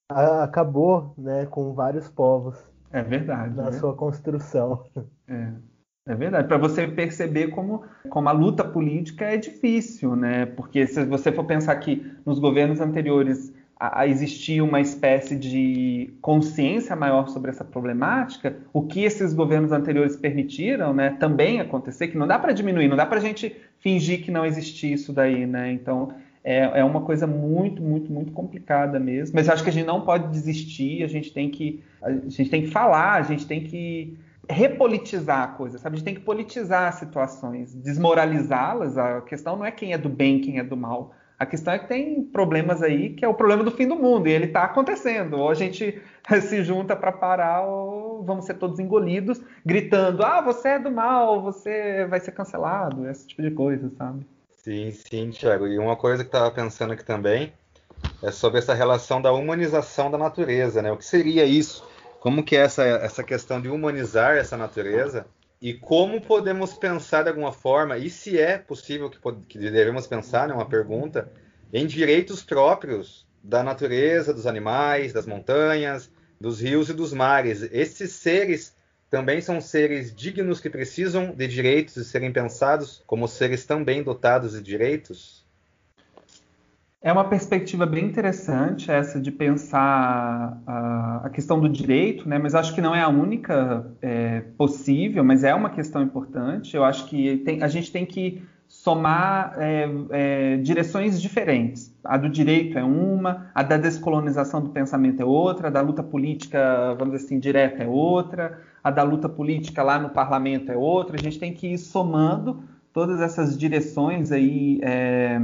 acabou, né, com vários povos. É verdade. Na né? sua construção. É. É verdade, para você perceber como, como a luta política é difícil, né? Porque se você for pensar que nos governos anteriores a, a existia uma espécie de consciência maior sobre essa problemática, o que esses governos anteriores permitiram, né, também acontecer, que não dá para diminuir, não dá para a gente fingir que não existia isso daí, né? Então é, é uma coisa muito, muito, muito complicada mesmo. Mas eu acho que a gente não pode desistir, a gente tem que, a gente tem que falar, a gente tem que repolitizar a coisa, sabe? A gente tem que politizar as situações, desmoralizá-las. A questão não é quem é do bem, quem é do mal. A questão é que tem problemas aí que é o problema do fim do mundo e ele está acontecendo. Ou a gente se junta para parar ou vamos ser todos engolidos, gritando: ah, você é do mal, você vai ser cancelado, esse tipo de coisa, sabe? Sim, sim, Thiago. E uma coisa que estava pensando aqui também é sobre essa relação da humanização da natureza, né? O que seria isso? Como que é essa, essa questão de humanizar essa natureza? E como podemos pensar de alguma forma, e se é possível que, que devemos pensar, né, uma pergunta, em direitos próprios da natureza, dos animais, das montanhas, dos rios e dos mares. Esses seres também são seres dignos que precisam de direitos e serem pensados como seres também dotados de direitos? É uma perspectiva bem interessante essa de pensar a, a questão do direito, né? mas acho que não é a única é, possível, mas é uma questão importante. Eu acho que tem, a gente tem que somar é, é, direções diferentes. A do direito é uma, a da descolonização do pensamento é outra, a da luta política, vamos dizer assim, direta é outra, a da luta política lá no parlamento é outra. A gente tem que ir somando todas essas direções aí é,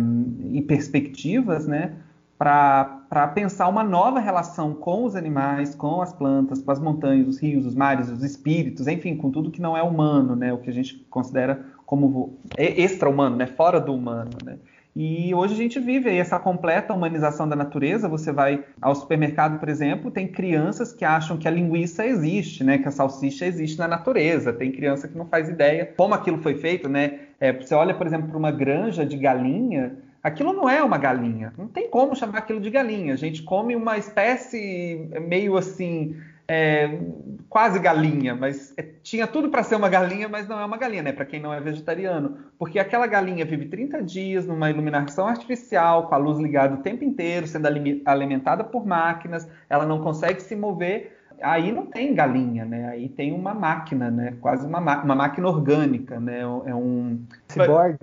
e perspectivas, né, para pensar uma nova relação com os animais, com as plantas, com as montanhas, os rios, os mares, os espíritos, enfim, com tudo que não é humano, né, o que a gente considera como extra-humano, né, fora do humano, né. E hoje a gente vive essa completa humanização da natureza. Você vai ao supermercado, por exemplo, tem crianças que acham que a linguiça existe, né? Que a salsicha existe na natureza. Tem criança que não faz ideia como aquilo foi feito, né? É, você olha, por exemplo, para uma granja de galinha, aquilo não é uma galinha. Não tem como chamar aquilo de galinha. A gente come uma espécie meio assim é, quase galinha, mas é, tinha tudo para ser uma galinha, mas não é uma galinha, né? Para quem não é vegetariano, porque aquela galinha vive 30 dias numa iluminação artificial, com a luz ligada o tempo inteiro, sendo alimentada por máquinas, ela não consegue se mover aí não tem galinha, né? Aí tem uma máquina, né? Quase uma, uma máquina orgânica, né? É um cyborg.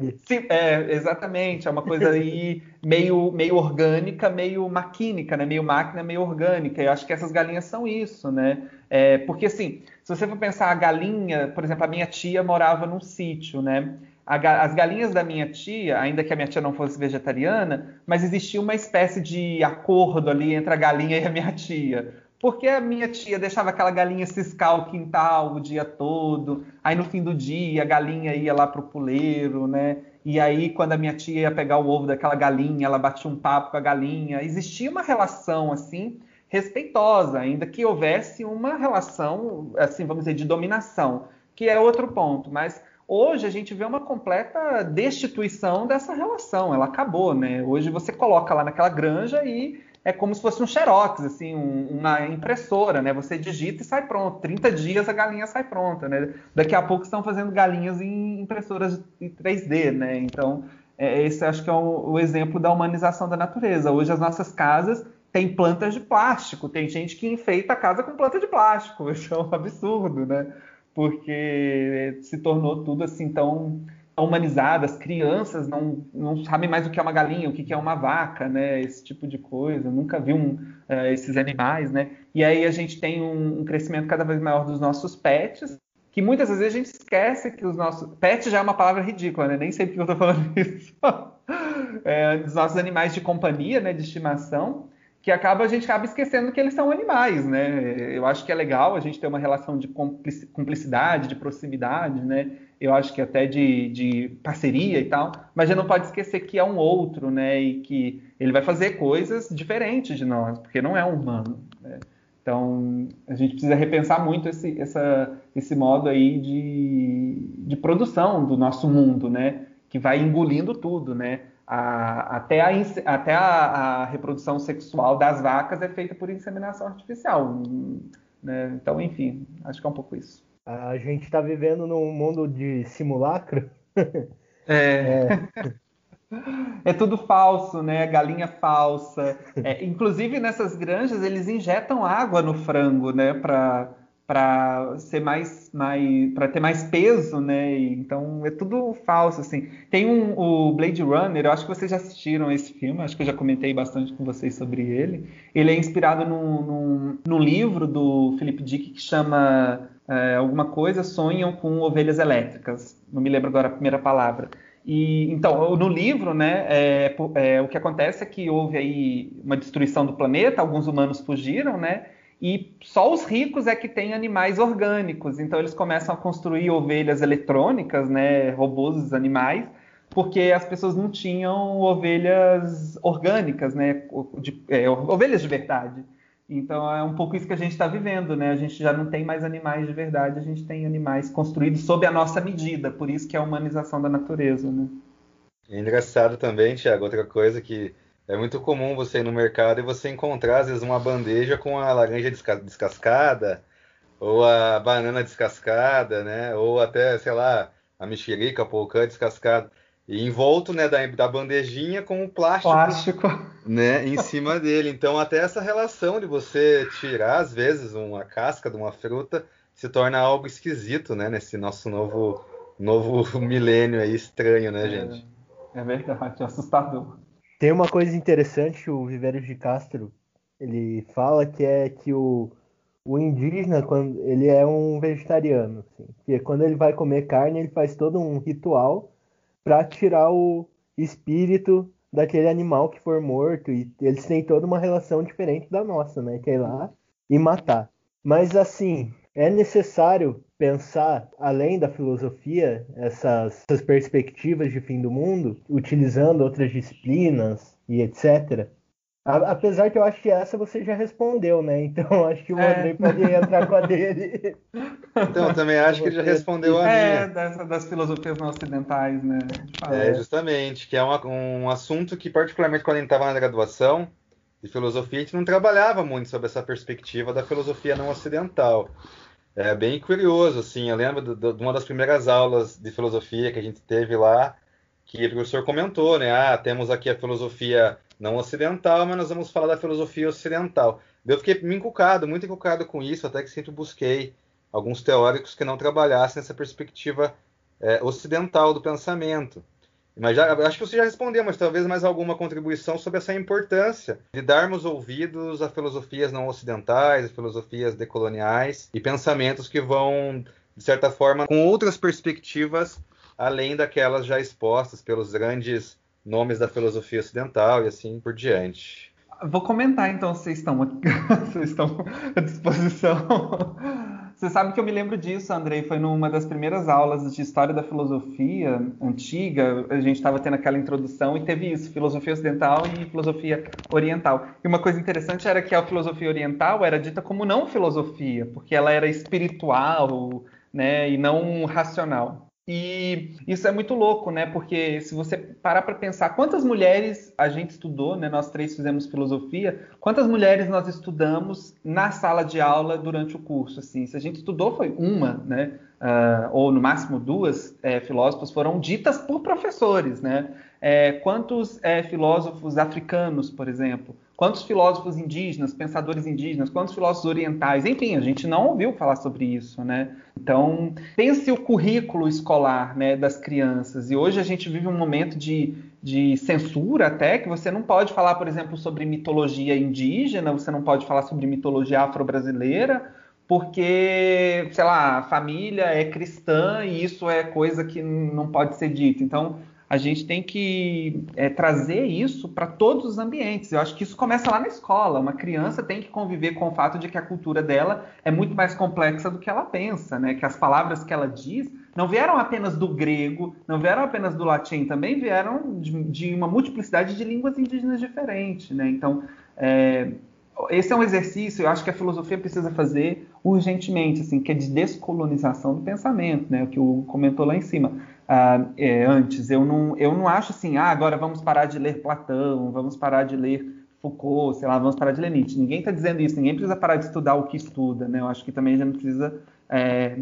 É, exatamente. É uma coisa aí meio, meio orgânica, meio maquínica, né? Meio máquina, meio orgânica. Eu acho que essas galinhas são isso, né? É, porque assim, se você for pensar a galinha, por exemplo, a minha tia morava num sítio, né? as galinhas da minha tia, ainda que a minha tia não fosse vegetariana, mas existia uma espécie de acordo ali entre a galinha e a minha tia. Porque a minha tia deixava aquela galinha ciscar o quintal o dia todo, aí no fim do dia a galinha ia lá pro puleiro, né? E aí, quando a minha tia ia pegar o ovo daquela galinha, ela batia um papo com a galinha. Existia uma relação assim respeitosa, ainda que houvesse uma relação, assim, vamos dizer, de dominação, que é outro ponto. Mas hoje a gente vê uma completa destituição dessa relação. Ela acabou, né? Hoje você coloca lá naquela granja e é como se fosse um xerox, assim, um, uma impressora, né? Você digita e sai pronto. 30 dias a galinha sai pronta, né? Daqui a pouco estão fazendo galinhas em impressoras em 3D, né? Então, é, esse acho que é o, o exemplo da humanização da natureza. Hoje as nossas casas têm plantas de plástico. Tem gente que enfeita a casa com planta de plástico. Isso é um absurdo, né? Porque se tornou tudo assim tão humanizadas, crianças não, não sabem mais o que é uma galinha, o que é uma vaca, né? Esse tipo de coisa. Nunca vi um, uh, esses animais, né? E aí a gente tem um, um, crescimento cada vez maior dos nossos pets, que muitas vezes a gente esquece que os nossos. Pet já é uma palavra ridícula, né? Nem sei porque eu estou falando isso. é, dos nossos animais de companhia, né? De estimação que acaba a gente acaba esquecendo que eles são animais, né? Eu acho que é legal a gente ter uma relação de cumplicidade, de proximidade, né? Eu acho que até de, de parceria e tal, mas já não pode esquecer que é um outro, né? E que ele vai fazer coisas diferentes de nós, porque não é um humano. Né? Então a gente precisa repensar muito esse, essa, esse modo aí de, de produção do nosso mundo, né? Que vai engolindo tudo, né? A, até a, até a, a, reprodução sexual das vacas é feita por inseminação artificial. Né? Então, enfim, acho que é um pouco isso. A gente está vivendo num mundo de simulacro. É. é. é. tudo falso, né? Galinha falsa. É, inclusive nessas granjas eles injetam água no frango, né? Para para ser mais, mais para ter mais peso, né? Então é tudo falso assim. Tem um o Blade Runner, eu acho que vocês já assistiram esse filme, acho que eu já comentei bastante com vocês sobre ele. Ele é inspirado num, num, num livro do Philip Dick que chama é, alguma coisa sonham com ovelhas elétricas. Não me lembro agora a primeira palavra. E então no livro, né, é, é, o que acontece é que houve aí uma destruição do planeta, alguns humanos fugiram, né? E só os ricos é que têm animais orgânicos. Então eles começam a construir ovelhas eletrônicas, né, robôs animais, porque as pessoas não tinham ovelhas orgânicas, né, de, é, ovelhas de verdade. Então é um pouco isso que a gente está vivendo, né? A gente já não tem mais animais de verdade, a gente tem animais construídos sob a nossa medida. Por isso que é a humanização da natureza, né? É engraçado também, Tiago, outra coisa que é muito comum você ir no mercado e você encontrar, às vezes, uma bandeja com a laranja descascada, ou a banana descascada, né? Ou até, sei lá, a mexerica, a polcã descascada. E envolto, né, da, da bandejinha com o plástico, plástico, né, em cima dele. Então, até essa relação de você tirar, às vezes, uma casca de uma fruta se torna algo esquisito, né, nesse nosso novo, novo milênio aí estranho, né, gente? É, é verdade, é assustador. Tem uma coisa interessante, o Viveiros de Castro, ele fala que é que o, o indígena, quando ele é um vegetariano, assim, que quando ele vai comer carne, ele faz todo um ritual para tirar o espírito daquele animal que for morto e eles têm toda uma relação diferente da nossa, né? Que é ir lá e matar. Mas assim, é necessário pensar além da filosofia essas, essas perspectivas de fim do mundo, utilizando outras disciplinas e etc. Apesar que eu acho que essa você já respondeu, né? Então acho que o é. Andrei pode entrar com a dele. Então, também acho que ele já respondeu a é, minha. É, das, das filosofias não ocidentais, né? É, justamente, que é uma, um assunto que, particularmente quando a gente estava na graduação de filosofia, a gente não trabalhava muito sobre essa perspectiva da filosofia não ocidental. É bem curioso, assim, eu lembro de uma das primeiras aulas de filosofia que a gente teve lá, que o professor comentou, né? Ah, temos aqui a filosofia não ocidental, mas nós vamos falar da filosofia ocidental. Eu fiquei me inculcado, muito inculcado com isso, até que sempre busquei alguns teóricos que não trabalhassem nessa perspectiva é, ocidental do pensamento. Mas já, acho que você já respondeu, mas talvez mais alguma contribuição sobre essa importância de darmos ouvidos a filosofias não ocidentais, a filosofias decoloniais e pensamentos que vão, de certa forma, com outras perspectivas além daquelas já expostas pelos grandes nomes da filosofia ocidental e assim por diante. Vou comentar então, vocês estão, vocês estão à disposição. Você sabe que eu me lembro disso, Andrei. Foi numa das primeiras aulas de história da filosofia antiga. A gente estava tendo aquela introdução e teve isso: filosofia ocidental e filosofia oriental. E uma coisa interessante era que a filosofia oriental era dita como não filosofia, porque ela era espiritual, né, e não racional. E isso é muito louco, né? Porque se você parar para pensar quantas mulheres a gente estudou, né? Nós três fizemos filosofia, quantas mulheres nós estudamos na sala de aula durante o curso? Assim, se a gente estudou foi uma, né? Uh, ou no máximo duas é, filósofos foram ditas por professores, né? É, quantos é, filósofos africanos, por exemplo? Quantos filósofos indígenas, pensadores indígenas, quantos filósofos orientais? Enfim, a gente não ouviu falar sobre isso, né? Então, pense o currículo escolar né, das crianças. E hoje a gente vive um momento de, de censura até, que você não pode falar, por exemplo, sobre mitologia indígena, você não pode falar sobre mitologia afro-brasileira, porque, sei lá, a família é cristã e isso é coisa que não pode ser dito. Então, a gente tem que é, trazer isso para todos os ambientes. Eu acho que isso começa lá na escola. Uma criança tem que conviver com o fato de que a cultura dela é muito mais complexa do que ela pensa, né? Que as palavras que ela diz não vieram apenas do grego, não vieram apenas do latim, também vieram de, de uma multiplicidade de línguas indígenas diferentes, né? Então, é, esse é um exercício, eu acho que a filosofia precisa fazer urgentemente, assim, que é de descolonização do pensamento, né? O que o comentou lá em cima uh, é, antes. Eu não, eu não acho assim, ah, agora vamos parar de ler Platão, vamos parar de ler Foucault, sei lá, vamos parar de ler Nietzsche. Ninguém está dizendo isso, ninguém precisa parar de estudar o que estuda, né? Eu acho que também a gente precisa é,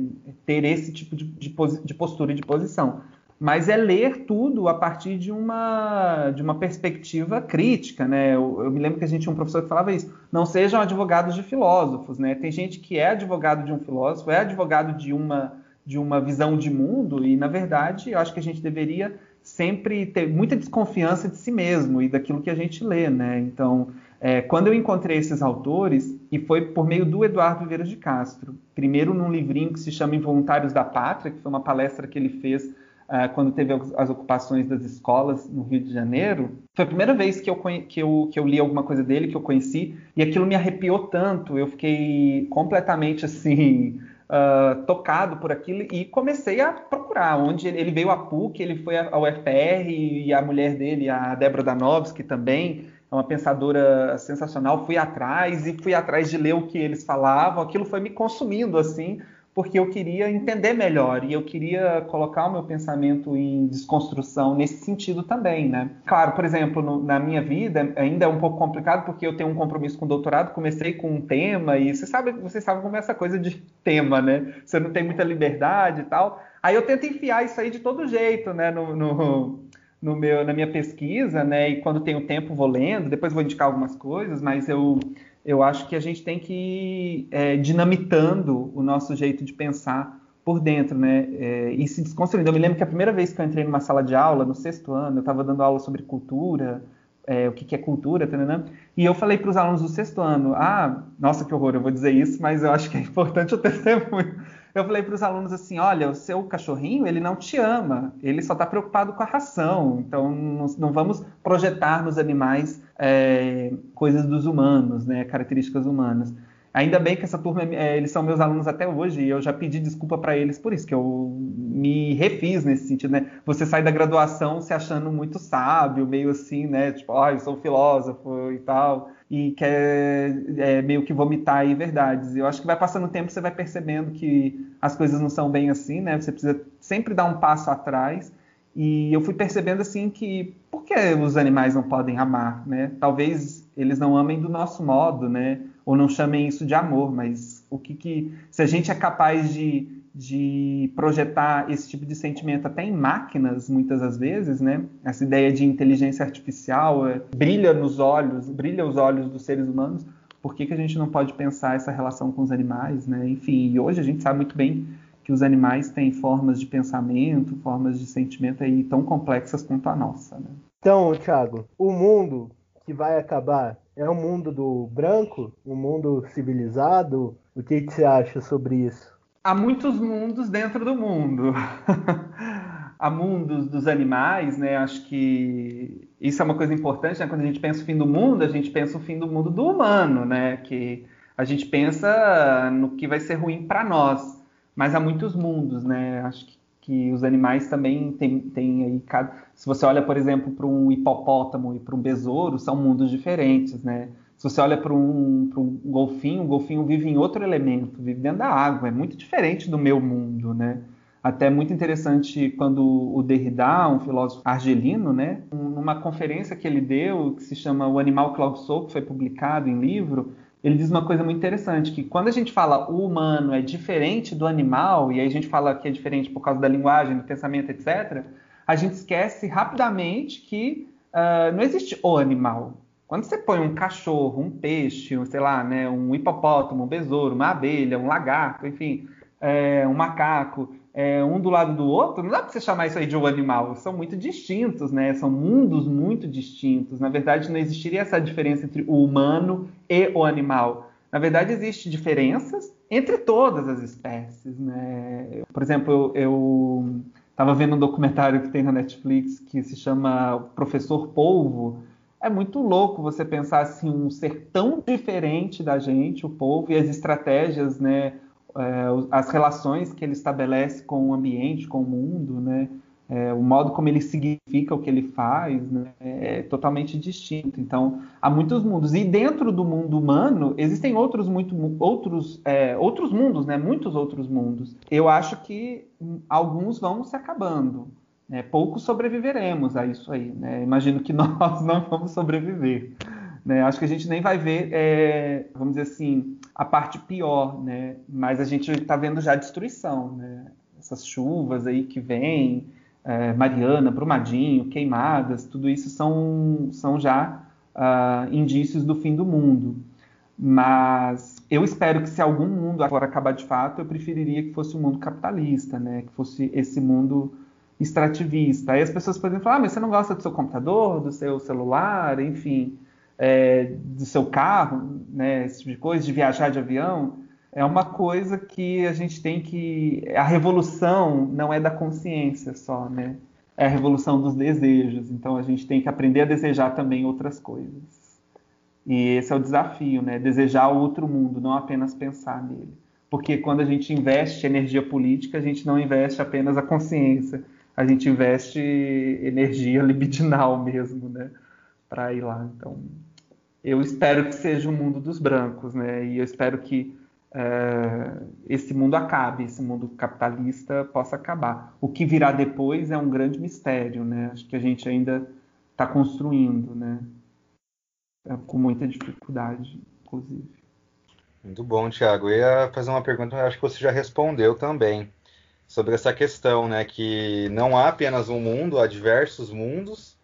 ter esse tipo de, de, de postura e de posição mas é ler tudo a partir de uma, de uma perspectiva crítica, né? Eu, eu, me lembro que a gente tinha um professor que falava isso, não sejam advogados de filósofos, né? Tem gente que é advogado de um filósofo, é advogado de uma, de uma visão de mundo e, na verdade, eu acho que a gente deveria sempre ter muita desconfiança de si mesmo e daquilo que a gente lê, né? Então, é, quando eu encontrei esses autores, e foi por meio do Eduardo Vieira de Castro, primeiro num livrinho que se chama Involuntários da Pátria, que foi uma palestra que ele fez uh, quando teve as ocupações das escolas no Rio de Janeiro, foi a primeira vez que eu, que, eu, que eu li alguma coisa dele, que eu conheci, e aquilo me arrepiou tanto, eu fiquei completamente assim uh, tocado por aquilo e comecei a procurar onde ele veio a PUC, ele foi ao UFR e a mulher dele, a Débora Danovski, também é uma pensadora sensacional. Fui atrás e fui atrás de ler o que eles falavam. Aquilo foi me consumindo assim porque eu queria entender melhor e eu queria colocar o meu pensamento em desconstrução nesse sentido também, né? Claro, por exemplo, no, na minha vida ainda é um pouco complicado porque eu tenho um compromisso com o doutorado, comecei com um tema e você sabe, você sabe como é essa coisa de tema, né? Você não tem muita liberdade e tal. Aí eu tento enfiar isso aí de todo jeito, né? No, no, no meu, na minha pesquisa, né? E quando tenho tempo vou lendo, depois vou indicar algumas coisas, mas eu eu acho que a gente tem que ir é, dinamitando o nosso jeito de pensar por dentro, né? É, e se desconstruindo. Eu me lembro que a primeira vez que eu entrei numa sala de aula, no sexto ano, eu estava dando aula sobre cultura, é, o que, que, é cultura, né? e eu falei para os alunos do sexto ano: ah, nossa, que horror, eu vou dizer isso, mas eu acho que é importante o testemunho. Eu falei para os alunos assim: olha, o seu cachorrinho ele não te ama, ele só está preocupado com a ração. Então não, vamos projetar nos animais é, coisas dos humanos, né, características humanas. Ainda bem que essa turma, é, eles são meus alunos até hoje, e eu já pedi desculpa para eles por isso, que eu me refiz nesse sentido, né? Você sai da graduação se achando muito sábio, meio assim, né? Tipo, ah, eu sou filósofo e tal, e quer é, meio que vomitar aí verdades. Eu acho que vai passando o tempo, você vai percebendo que as coisas não são bem assim, né? Você precisa sempre dar um passo atrás. E eu fui percebendo assim que por que os animais não podem amar, né? Talvez eles não amem do nosso modo, né? ou não chamem isso de amor, mas o que, que se a gente é capaz de, de projetar esse tipo de sentimento até em máquinas, muitas das vezes, né? Essa ideia de inteligência artificial é, brilha nos olhos, brilha os olhos dos seres humanos. Por que, que a gente não pode pensar essa relação com os animais, né? Enfim, e hoje a gente sabe muito bem que os animais têm formas de pensamento, formas de sentimento aí tão complexas quanto a nossa, né? Então, Thiago, o mundo que vai acabar é um mundo do branco, um mundo civilizado? O que, que você acha sobre isso? Há muitos mundos dentro do mundo. Há mundos dos animais, né? Acho que isso é uma coisa importante, né? Quando a gente pensa o fim do mundo, a gente pensa o fim do mundo do humano, né? Que a gente pensa no que vai ser ruim para nós. Mas há muitos mundos, né? Acho que, que os animais também têm, têm aí cada se você olha, por exemplo, para um hipopótamo e para um besouro, são mundos diferentes, né? Você olha para um, um, golfinho, o golfinho vive em outro elemento, vive dentro da água, é muito diferente do meu mundo, né? Até muito interessante quando o Derrida, um filósofo argelino, né, numa conferência que ele deu, que se chama O Animal Claude Sou, que foi publicado em livro, ele diz uma coisa muito interessante, que quando a gente fala o humano é diferente do animal, e aí a gente fala que é diferente por causa da linguagem, do pensamento, etc., a gente esquece rapidamente que uh, não existe o animal. Quando você põe um cachorro, um peixe, sei lá, né, um hipopótamo, um besouro, uma abelha, um lagarto, enfim, é, um macaco, é, um do lado do outro, não dá para você chamar isso aí de um animal. São muito distintos, né? São mundos muito distintos. Na verdade, não existiria essa diferença entre o humano e o animal. Na verdade, existem diferenças entre todas as espécies, né? Por exemplo, eu, eu Tava vendo um documentário que tem na Netflix que se chama Professor Polvo. É muito louco você pensar assim um ser tão diferente da gente, o polvo e as estratégias, né, é, as relações que ele estabelece com o ambiente, com o mundo, né? É, o modo como ele significa o que ele faz né, é totalmente distinto. Então, há muitos mundos. E dentro do mundo humano, existem outros, muito, outros, é, outros mundos, né, muitos outros mundos. Eu acho que alguns vão se acabando. Né, poucos sobreviveremos a isso aí. Né? Imagino que nós não vamos sobreviver. Né? Acho que a gente nem vai ver, é, vamos dizer assim, a parte pior, né? mas a gente está vendo já a destruição. Né? Essas chuvas aí que vêm é, Mariana, Brumadinho, queimadas, tudo isso são, são já uh, indícios do fim do mundo. Mas eu espero que se algum mundo agora acabar de fato, eu preferiria que fosse um mundo capitalista, né? que fosse esse mundo extrativista. Aí as pessoas podem falar, ah, mas você não gosta do seu computador, do seu celular, enfim, é, do seu carro, né? esse tipo de coisa, de viajar de avião é uma coisa que a gente tem que. A revolução não é da consciência só, né? É a revolução dos desejos. Então a gente tem que aprender a desejar também outras coisas. E esse é o desafio, né? Desejar outro mundo, não apenas pensar nele. Porque quando a gente investe energia política, a gente não investe apenas a consciência, a gente investe energia libidinal mesmo, né? Para ir lá. Então, eu espero que seja o mundo dos brancos, né? E eu espero que uh, esse mundo acabe, esse mundo capitalista possa acabar. O que virá depois é um grande mistério, né? Acho que a gente ainda está construindo, né? É, com muita dificuldade, inclusive. Muito bom, Tiago. Eu ia fazer uma pergunta, acho que você já respondeu também sobre essa questão, né? Que não há apenas um mundo, há diversos mundos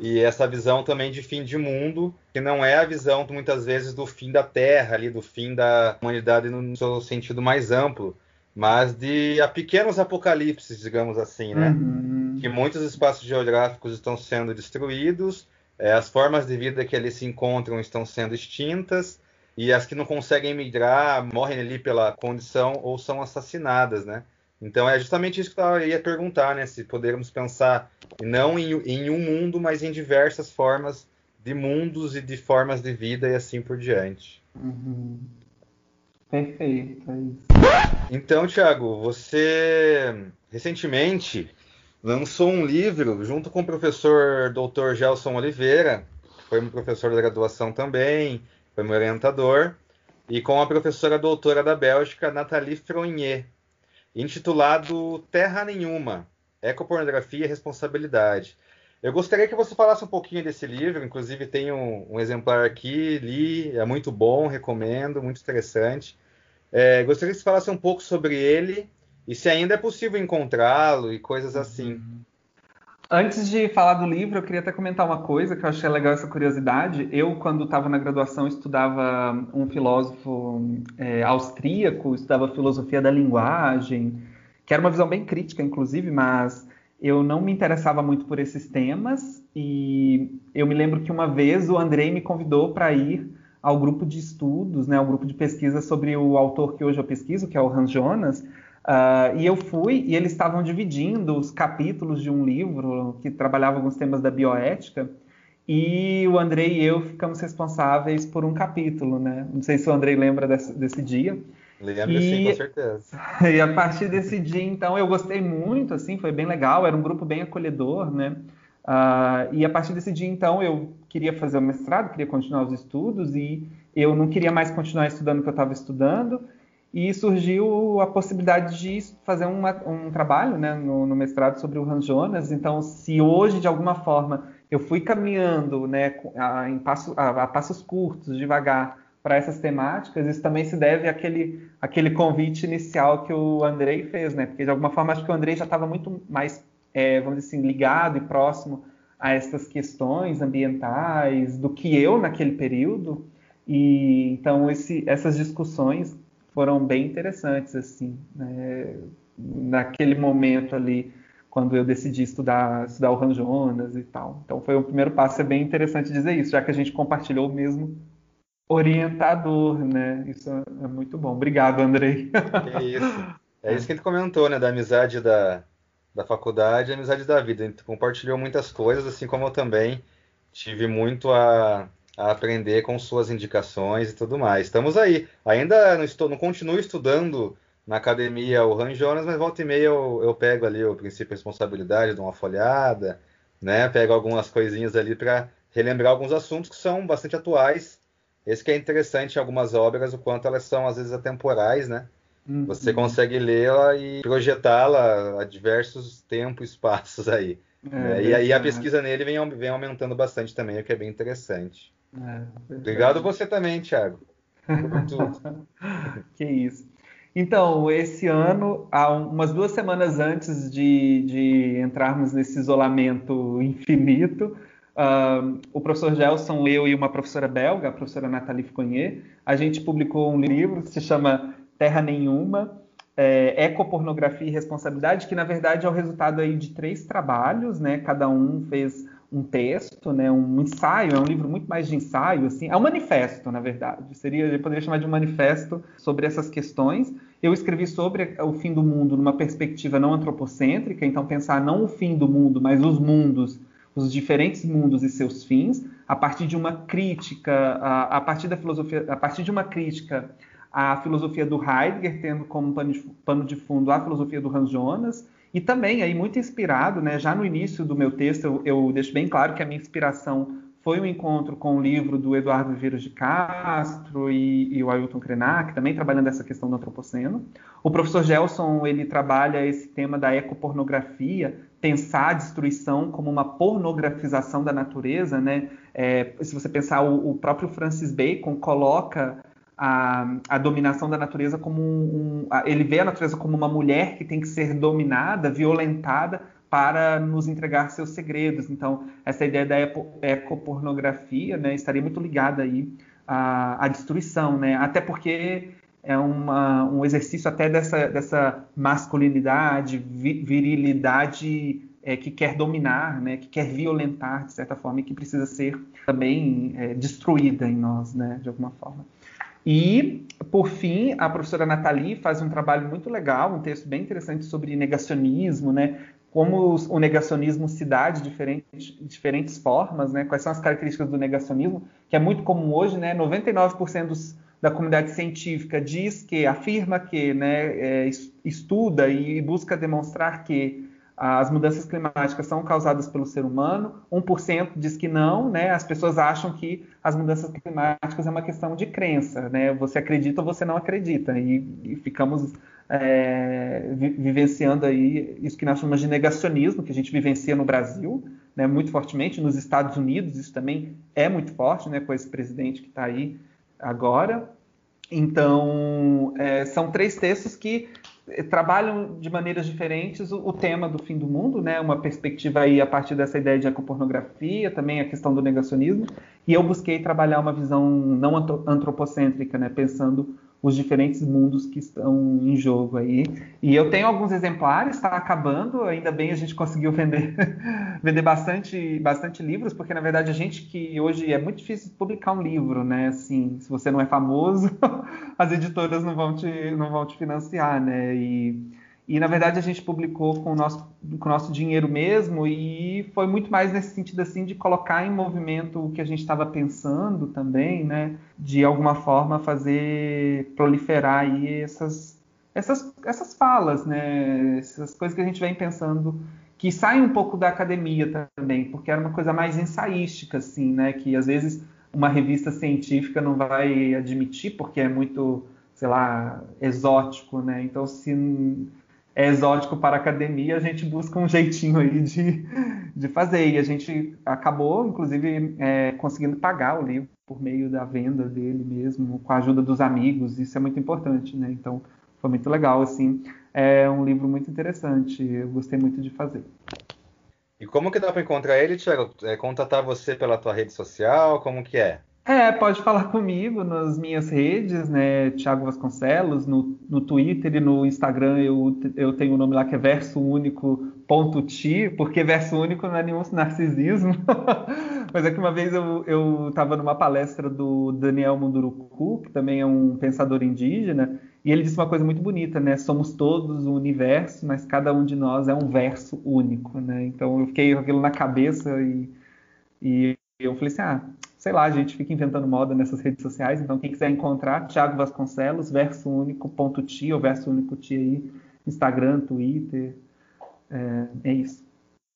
e essa visão também de fim de mundo, que não é a visão muitas vezes do fim da Terra, ali, do fim da humanidade no seu sentido mais amplo, mas de a pequenos apocalipses, digamos assim, né? Uhum. Que muitos espaços geográficos estão sendo destruídos, é, as formas de vida que ali se encontram estão sendo extintas, e as que não conseguem migrar morrem ali pela condição ou são assassinadas, né? Então é justamente isso que eu ia perguntar, né? Se poderíamos pensar não em, em, um mundo, mas em diversas formas de mundos e de formas de vida e assim por diante. Uhum. Perfeito, é isso. Então, Thiago, você recentemente lançou um livro junto com o professor Dr. Gelson Oliveira, que foi um professor da graduação também, foi meu orientador, e com a professora doutora da Bélgica, Nathalie Fronier intitulado Terra Nenhuma: Ecopornografia e Responsabilidade. Eu gostaria que você falasse um pouquinho desse livro, inclusive tem um, um exemplar aqui, li, é muito bom, recomendo, muito interessante. É, gostaria que você falasse um pouco sobre ele e se ainda é possível encontrá-lo e coisas assim. Uhum. Antes de falar do livro, eu queria até comentar uma coisa que eu achei legal essa curiosidade. Eu, quando estava na graduação, estudava um filósofo é, austríaco, estudava filosofia da linguagem, que era uma visão bem crítica, inclusive, mas eu não me interessava muito por esses temas. E eu me lembro que uma vez o Andrei me convidou para ir ao grupo de estudos, né, ao grupo de pesquisa sobre o autor que hoje eu pesquiso, que é o Hans Jonas. Uh, e eu fui e eles estavam dividindo os capítulos de um livro que trabalhava alguns temas da bioética. E o Andrei e eu ficamos responsáveis por um capítulo, né? Não sei se o Andrei lembra desse, desse dia. Lembro e... sim, com certeza. E a partir desse dia, então, eu gostei muito, assim, foi bem legal, era um grupo bem acolhedor, né? Uh, e a partir desse dia, então, eu queria fazer o mestrado, queria continuar os estudos e eu não queria mais continuar estudando o que eu estava estudando e surgiu a possibilidade de fazer uma, um trabalho né, no, no, mestrado sobre o Hans Jonas. Então, se hoje, de alguma forma, eu fui caminhando né, a, passo, a, a passos curtos, devagar, para essas temáticas, isso também se deve àquele, àquele convite inicial que o Andrei fez, né? Porque, de alguma forma, acho que o Andrei já estava muito mais, é, vamos dizer assim, ligado e próximo a essas questões ambientais do que eu naquele período. E então esse, essas discussões foram bem interessantes, assim, né? naquele momento ali, quando eu decidi estudar, estudar o Hans Jonas e tal. Então foi o primeiro passo, é bem interessante dizer isso, já que a gente compartilhou o mesmo orientador, né? Isso é muito bom. Obrigado, Andrei. É isso. É isso que ele comentou, né? Da amizade da, da faculdade e amizade da vida. A gente compartilhou muitas coisas, assim como eu também tive muito a, a aprender com suas indicações e tudo mais. Estamos aí. Ainda não, estou, não continuo estudando na academia o Han Jonas, mas volta e meia eu, eu pego ali o princípio de responsabilidade, dou uma folhada, né? Pego algumas coisinhas ali para relembrar alguns assuntos que são bastante atuais. Esse que é interessante em algumas obras, o quanto elas são às vezes atemporais, né? Uhum. Você consegue lê-la e projetá-la a diversos tempos e espaços aí. É, né? E aí a pesquisa nele vem, vem aumentando bastante também, o que é bem interessante. É, Obrigado você também, Thiago. que isso. Então, esse ano, há umas duas semanas antes de, de entrarmos nesse isolamento infinito, uh, o professor Gelson, eu e uma professora belga, a professora Nathalie Ficonier, a gente publicou um livro que se chama Terra Nenhuma, é, Ecopornografia e Responsabilidade, que na verdade é o resultado aí de três trabalhos, né? Cada um fez um texto, né, um ensaio, é um livro muito mais de ensaio, assim, é um manifesto, na verdade. Seria, eu poderia chamar de um manifesto sobre essas questões. Eu escrevi sobre o fim do mundo numa perspectiva não antropocêntrica, então pensar não o fim do mundo, mas os mundos, os diferentes mundos e seus fins, a partir de uma crítica, a, a partir da filosofia, a partir de uma crítica à filosofia do Heidegger, tendo como pano de, fundo a filosofia do Hans Jonas, e também, aí, muito inspirado, né, já no início do meu texto, eu, eu deixo bem claro que a minha inspiração foi um encontro com o livro do Eduardo Viveiros de Castro e, e o Ailton Krenak, também trabalhando essa questão do antropoceno. O professor Gelson, ele trabalha esse tema da ecopornografia, pensar a destruição como uma pornografização da natureza, né? É, se você pensar, o, o próprio Francis Bacon coloca a, a dominação da natureza como um, um a, ele vê a natureza como uma mulher que tem que ser dominada, violentada para nos entregar seus segredos. Então, essa ideia da ecopornografia né, estaria muito ligada aí à, à destruição, né? Até porque é uma, um exercício até dessa, dessa masculinidade, virilidade é, que quer dominar, né, que quer violentar de certa forma e que precisa ser também é, destruída em nós, né, de alguma forma. E, por fim, a professora Nathalie faz um trabalho muito legal, um texto bem interessante sobre negacionismo, né? Como o negacionismo se dá de diferentes, diferentes formas, né? Quais são as características do negacionismo, que é muito comum hoje, né? 99% dos, da comunidade científica diz que, afirma que, né, é, estuda e busca demonstrar que as mudanças climáticas são causadas pelo ser humano, 1% diz que não, né? As pessoas acham que as mudanças climáticas é uma questão de crença, né? Você acredita ou você não acredita, e, e ficamos é, vivenciando aí isso que nós chamamos de negacionismo, que a gente vivencia no Brasil, né? Muito fortemente, nos Estados Unidos isso também é muito forte, né? Com esse presidente que está aí agora. Então, é, são três textos que trabalham de maneiras diferentes o, o, tema do fim do mundo, né? Uma perspectiva aí a partir dessa ideia de ecopornografia, também a questão do negacionismo. E eu busquei trabalhar uma visão não antropocêntrica, né? Pensando os diferentes mundos que estão em jogo aí. E eu tenho alguns exemplares, está acabando, ainda bem a gente conseguiu vender, vender bastante, bastante livros, porque na verdade a gente que hoje é muito difícil publicar um livro, né? Assim, se você não é famoso, as editoras não vão te, não vão te financiar, né? E e, na verdade, a gente publicou com o nosso, com o nosso dinheiro mesmo e foi muito mais nesse sentido, assim, de colocar em movimento o que a gente estava pensando também, né? De alguma forma fazer proliferar aí essas, essas, essas falas, né? Essas coisas que a gente vem pensando que saem um pouco da academia também, porque era uma coisa mais ensaística, assim, né? Que às vezes uma revista científica não vai admitir porque é muito, sei lá, exótico, né? Então, se é exótico para a academia, a gente busca um jeitinho aí de, de fazer. E a gente acabou, inclusive, é, conseguindo pagar o livro por meio da venda dele mesmo, com a ajuda dos amigos. Isso é muito importante, né? Então, foi muito legal, assim. É um livro muito interessante. Eu gostei muito de fazer. E como que dá para encontrar ele, Tiago? É, contatar você pela tua rede social? Como que é? É, pode falar comigo nas minhas redes, né? Thiago Vasconcelos, no, no Twitter e no Instagram eu, eu tenho o um nome lá que é verso único ponto porque verso único não é nenhum narcisismo. Mas é que uma vez eu estava numa palestra do Daniel Munduruku, que também é um pensador indígena, e ele disse uma coisa muito bonita, né? Somos todos o universo, mas cada um de nós é um verso único, né? Então eu fiquei com aquilo na cabeça e, e eu falei assim, ah, sei lá, a gente fica inventando moda nessas redes sociais, então quem quiser encontrar, Thiago Vasconcelos, verso único ponto ou verso único ti aí, Instagram, Twitter, é, é, isso.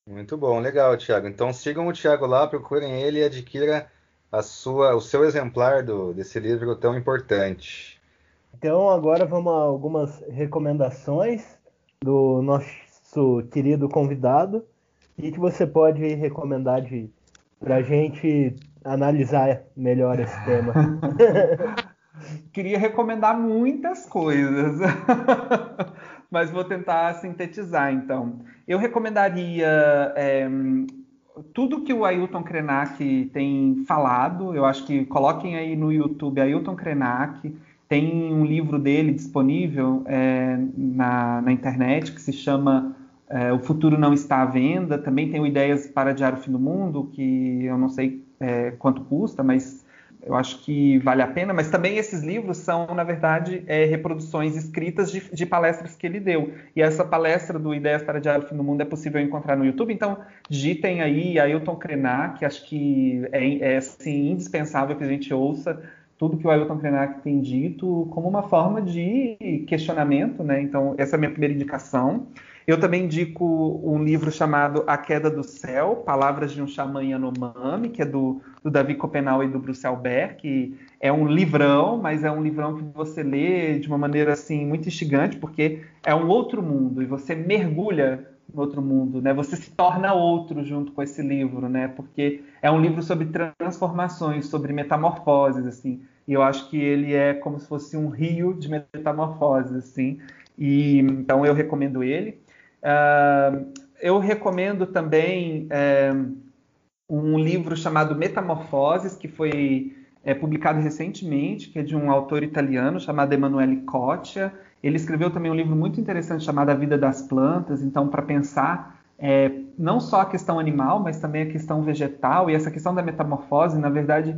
Muito bom, legal, Thiago. Então sigam o Thiago lá, procurem ele e adquira a sua, o seu exemplar do, desse livro tão importante. Então agora vamos a algumas recomendações do nosso querido convidado e que você pode recomendar de para gente analisar melhor esse tema. Queria recomendar muitas coisas, mas vou tentar sintetizar então. Eu recomendaria é, tudo que o Ailton Krenak tem falado. Eu acho que coloquem aí no YouTube Ailton Krenak. Tem um livro dele disponível é, na, na internet que se chama é, O Futuro Não Está à Venda. Também tem Ideias para Adiar o Fim do Mundo, que eu não sei é, quanto custa, mas eu acho que vale a pena. Mas também esses livros são, na verdade, é, reproduções escritas de, de, palestras que ele deu. E essa palestra do Ideias para Diário Fim do Mundo é possível encontrar no YouTube. Então, digitem aí Ailton Krenak, acho que é, é assim, indispensável que a gente ouça tudo que o Ailton Krenak tem dito como uma forma de questionamento, né? Então, essa é a minha primeira indicação. Eu também indico um livro chamado A Queda do Céu, Palavras de um Xamã Yanomami, que é do, do Davi Copenau e do Bruce Albert, que é um livrão, mas é um livrão que você lê de uma maneira assim muito instigante, porque é um outro mundo e você mergulha no outro mundo, né? Você se torna outro junto com esse livro, né? Porque é um livro sobre transformações, sobre metamorfoses, assim. E eu acho que ele é como se fosse um rio de metamorfoses, assim. E então eu recomendo ele. Uh, eu recomendo também uh, um livro chamado Metamorfoses, que foi é, publicado recentemente, que é de um autor italiano chamado Emanuele Coccia. Ele escreveu também um livro muito interessante chamado A Vida das Plantas, então, para pensar é, não só a questão animal, mas também a questão vegetal, e essa questão da metamorfose, na verdade,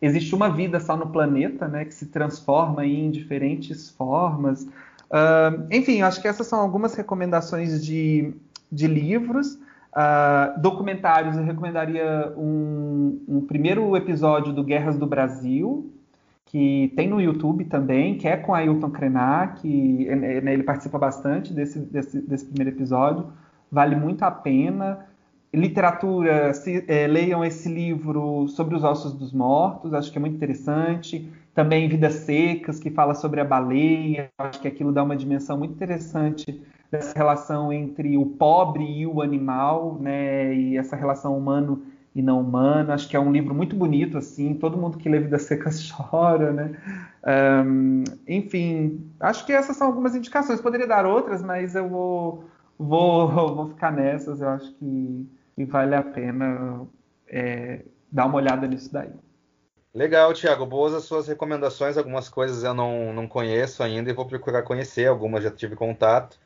existe uma vida só no planeta, né, que se transforma em diferentes formas. Uh, enfim, acho que essas são algumas recomendações de, de livros. Uh, documentários, eu recomendaria um, um, primeiro episódio do Guerras do Brasil, que tem no YouTube também, que é com Ailton Krenak, que ele participa bastante desse, desse, desse primeiro episódio. Vale muito a pena literatura, se, é, leiam esse livro sobre os ossos dos mortos, acho que é muito interessante. Também Vidas Secas, que fala sobre a baleia, acho que aquilo dá uma dimensão muito interessante dessa relação entre o pobre e o animal, né? E essa relação humano e não humano. Acho que é um livro muito bonito, assim. Todo mundo que lê Vidas Secas chora, né? Um, enfim, acho que essas são algumas indicações. Poderia dar outras, mas eu vou, vou, vou ficar nessas. Eu acho que e vale a pena é, dar uma olhada nisso daí. Legal, Thiago. Boas as suas recomendações. Algumas coisas eu não, não conheço ainda e vou procurar conhecer. Algumas já tive contato.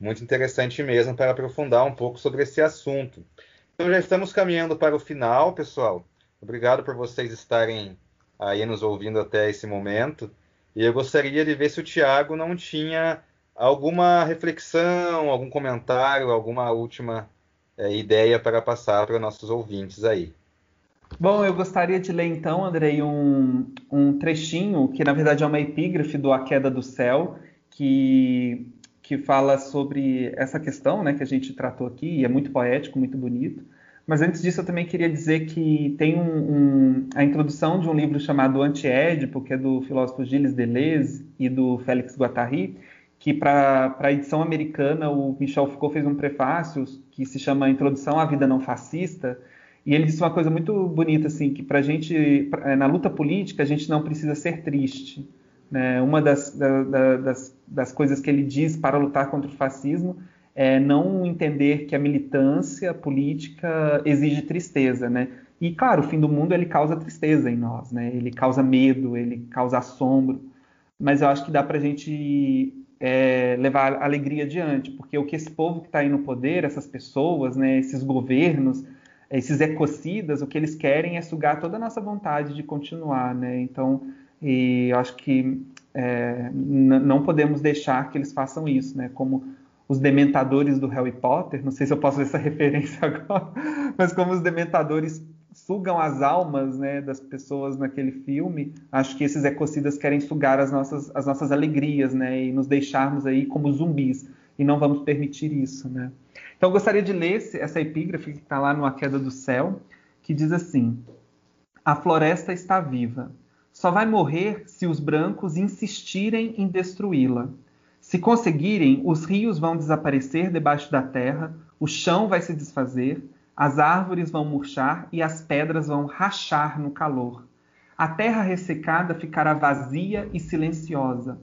Muito interessante mesmo para aprofundar um pouco sobre esse assunto. Então já estamos caminhando para o final, pessoal. Obrigado por vocês estarem aí nos ouvindo até esse momento. E eu gostaria de ver se o Thiago não tinha alguma reflexão, algum comentário, alguma última é, ideia para passar para nossos ouvintes aí. Bom, eu gostaria de ler então, Andrei, um, um trechinho que na verdade é uma epígrafe do A Queda do Céu, que, que fala sobre essa questão né, que a gente tratou aqui, e é muito poético, muito bonito. Mas antes disso, eu também queria dizer que tem um, um, a introdução de um livro chamado Anti-Édipo, que é do filósofo Gilles Deleuze e do Félix Guattari, que para a edição americana o Michel Foucault fez um prefácio que se chama Introdução à Vida Não Fascista, e ele disse uma coisa muito bonita, assim, que para a gente, eh, na luta política, a gente não precisa ser triste. Né? Uma das, da, da, das, das coisas que ele diz para lutar contra o fascismo é não entender que a militância política exige tristeza, né? E claro, o fim do mundo ele causa tristeza em nós, né? Ele causa medo, ele causa assombro, mas eu acho que dá para a gente é, levar alegria adiante, porque o que esse povo que está aí no poder, essas pessoas, né, esses governos, esses ecocidas, o que eles querem é sugar toda a nossa vontade de continuar, né? Então, e eu acho que é, não podemos deixar que eles façam isso, né? Como os dementadores do Harry Potter, não sei se eu posso ver essa referência agora, mas como os dementadores sugam as almas né, das pessoas naquele filme, acho que esses ecocidas querem sugar as nossas, as nossas alegrias né, e nos deixarmos aí como zumbis. E não vamos permitir isso. Né? Então, eu gostaria de ler essa epígrafe que está lá no A Queda do Céu, que diz assim: A floresta está viva. Só vai morrer se os brancos insistirem em destruí-la. Se conseguirem, os rios vão desaparecer debaixo da terra, o chão vai se desfazer, as árvores vão murchar e as pedras vão rachar no calor. A terra ressecada ficará vazia e silenciosa.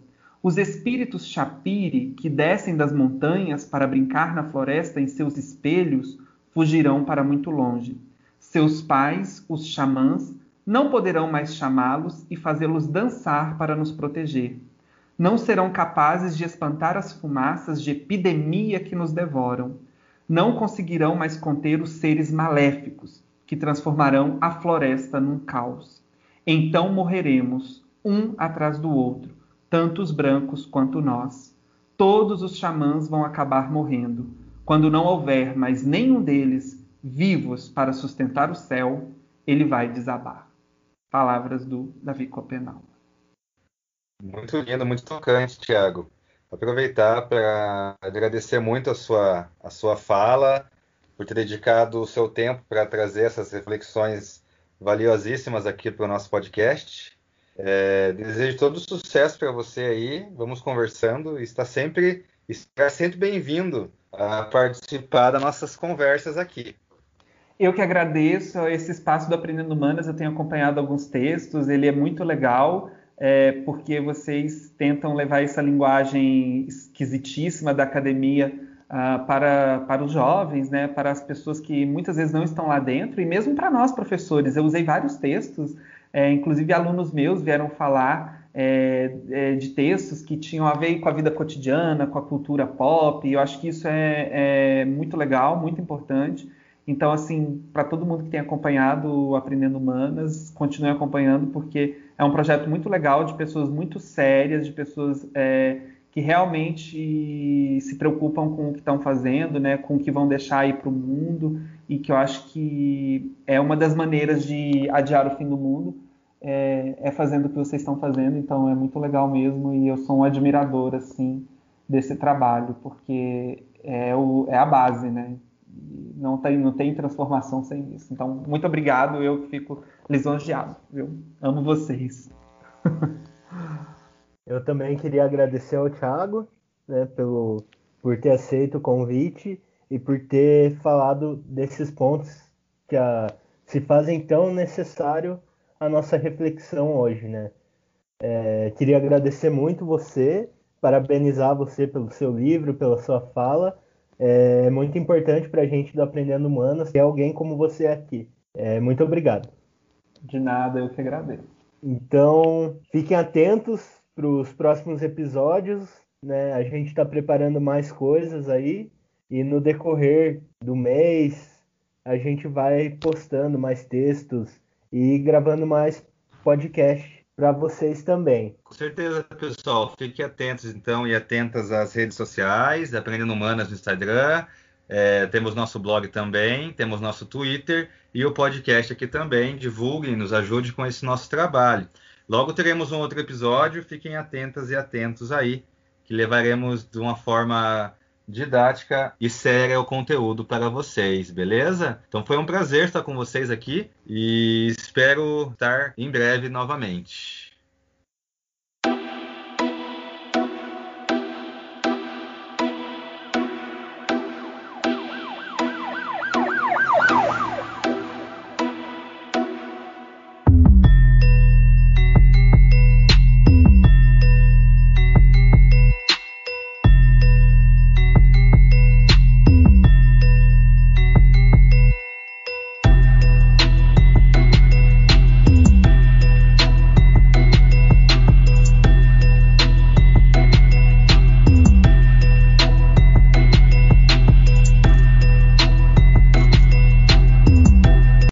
Os espíritos chapire que descem das montanhas para brincar na floresta em seus espelhos fugirão para muito longe. Seus pais, os xamãs, não poderão mais chamá-los e fazê-los dançar para nos proteger. Não serão capazes de espantar as fumaças de epidemia que nos devoram não conseguirão mais conter os seres maléficos que transformarão a floresta num caos. Então morreremos, um atrás do outro, tanto os brancos quanto nós. Todos os xamãs vão acabar morrendo. Quando não houver mais nenhum deles vivos para sustentar o céu, ele vai desabar. Palavras do Davi Copenau. Muito lindo, muito tocante, Tiago aproveitar para agradecer muito a sua, a sua fala, por ter dedicado o seu tempo para trazer essas reflexões valiosíssimas aqui para o nosso podcast. É, desejo todo sucesso para você aí. Vamos conversando. Está sempre, está sempre bem-vindo a participar das nossas conversas aqui. Eu que agradeço esse espaço do Aprendendo Humanas. Eu tenho acompanhado alguns textos. Ele é muito legal é, porque vocês tentam levar essa linguagem esquisitíssima da academia uh, para, para os jovens, né, para as pessoas que muitas vezes não estão lá dentro, e mesmo para nós, professores. Eu usei vários textos, é, inclusive alunos meus vieram falar é, é, de textos que tinham a ver com a vida cotidiana, com a cultura pop, e eu acho que isso é, é muito legal, muito importante. Então, assim, para todo mundo que tem acompanhado Aprendendo Humanas, continue acompanhando, porque é um projeto muito legal de pessoas muito sérias, de pessoas é, que realmente se preocupam com o que estão fazendo, né, com o que vão deixar aí para o mundo, e que eu acho que é uma das maneiras de adiar o fim do mundo, é, é fazendo o que vocês estão fazendo, então é muito legal mesmo, e eu sou um admirador, assim, desse trabalho, porque é, o, é a base, né? Não tem, não tem transformação sem isso. Então, muito obrigado, eu fico lisonjeado, viu? Amo vocês. eu também queria agradecer ao Thiago, né, pelo, por ter aceito o convite e por ter falado desses pontos que a, se fazem tão necessário a nossa reflexão hoje, né? É, queria agradecer muito você parabenizar você pelo seu livro, pela sua fala. É muito importante para a gente do Aprendendo Humanas ter alguém como você aqui. É, muito obrigado. De nada, eu que agradeço. Então, fiquem atentos para os próximos episódios. Né? A gente está preparando mais coisas aí. E no decorrer do mês, a gente vai postando mais textos e gravando mais podcast para vocês também. Com certeza, pessoal. Fiquem atentos, então, e atentas às redes sociais, Aprendendo Humanas no Instagram. É, temos nosso blog também, temos nosso Twitter e o podcast aqui também. Divulguem, nos ajude com esse nosso trabalho. Logo teremos um outro episódio. Fiquem atentas e atentos aí, que levaremos de uma forma didática e séria o conteúdo para vocês, beleza? Então foi um prazer estar com vocês aqui e espero estar em breve novamente.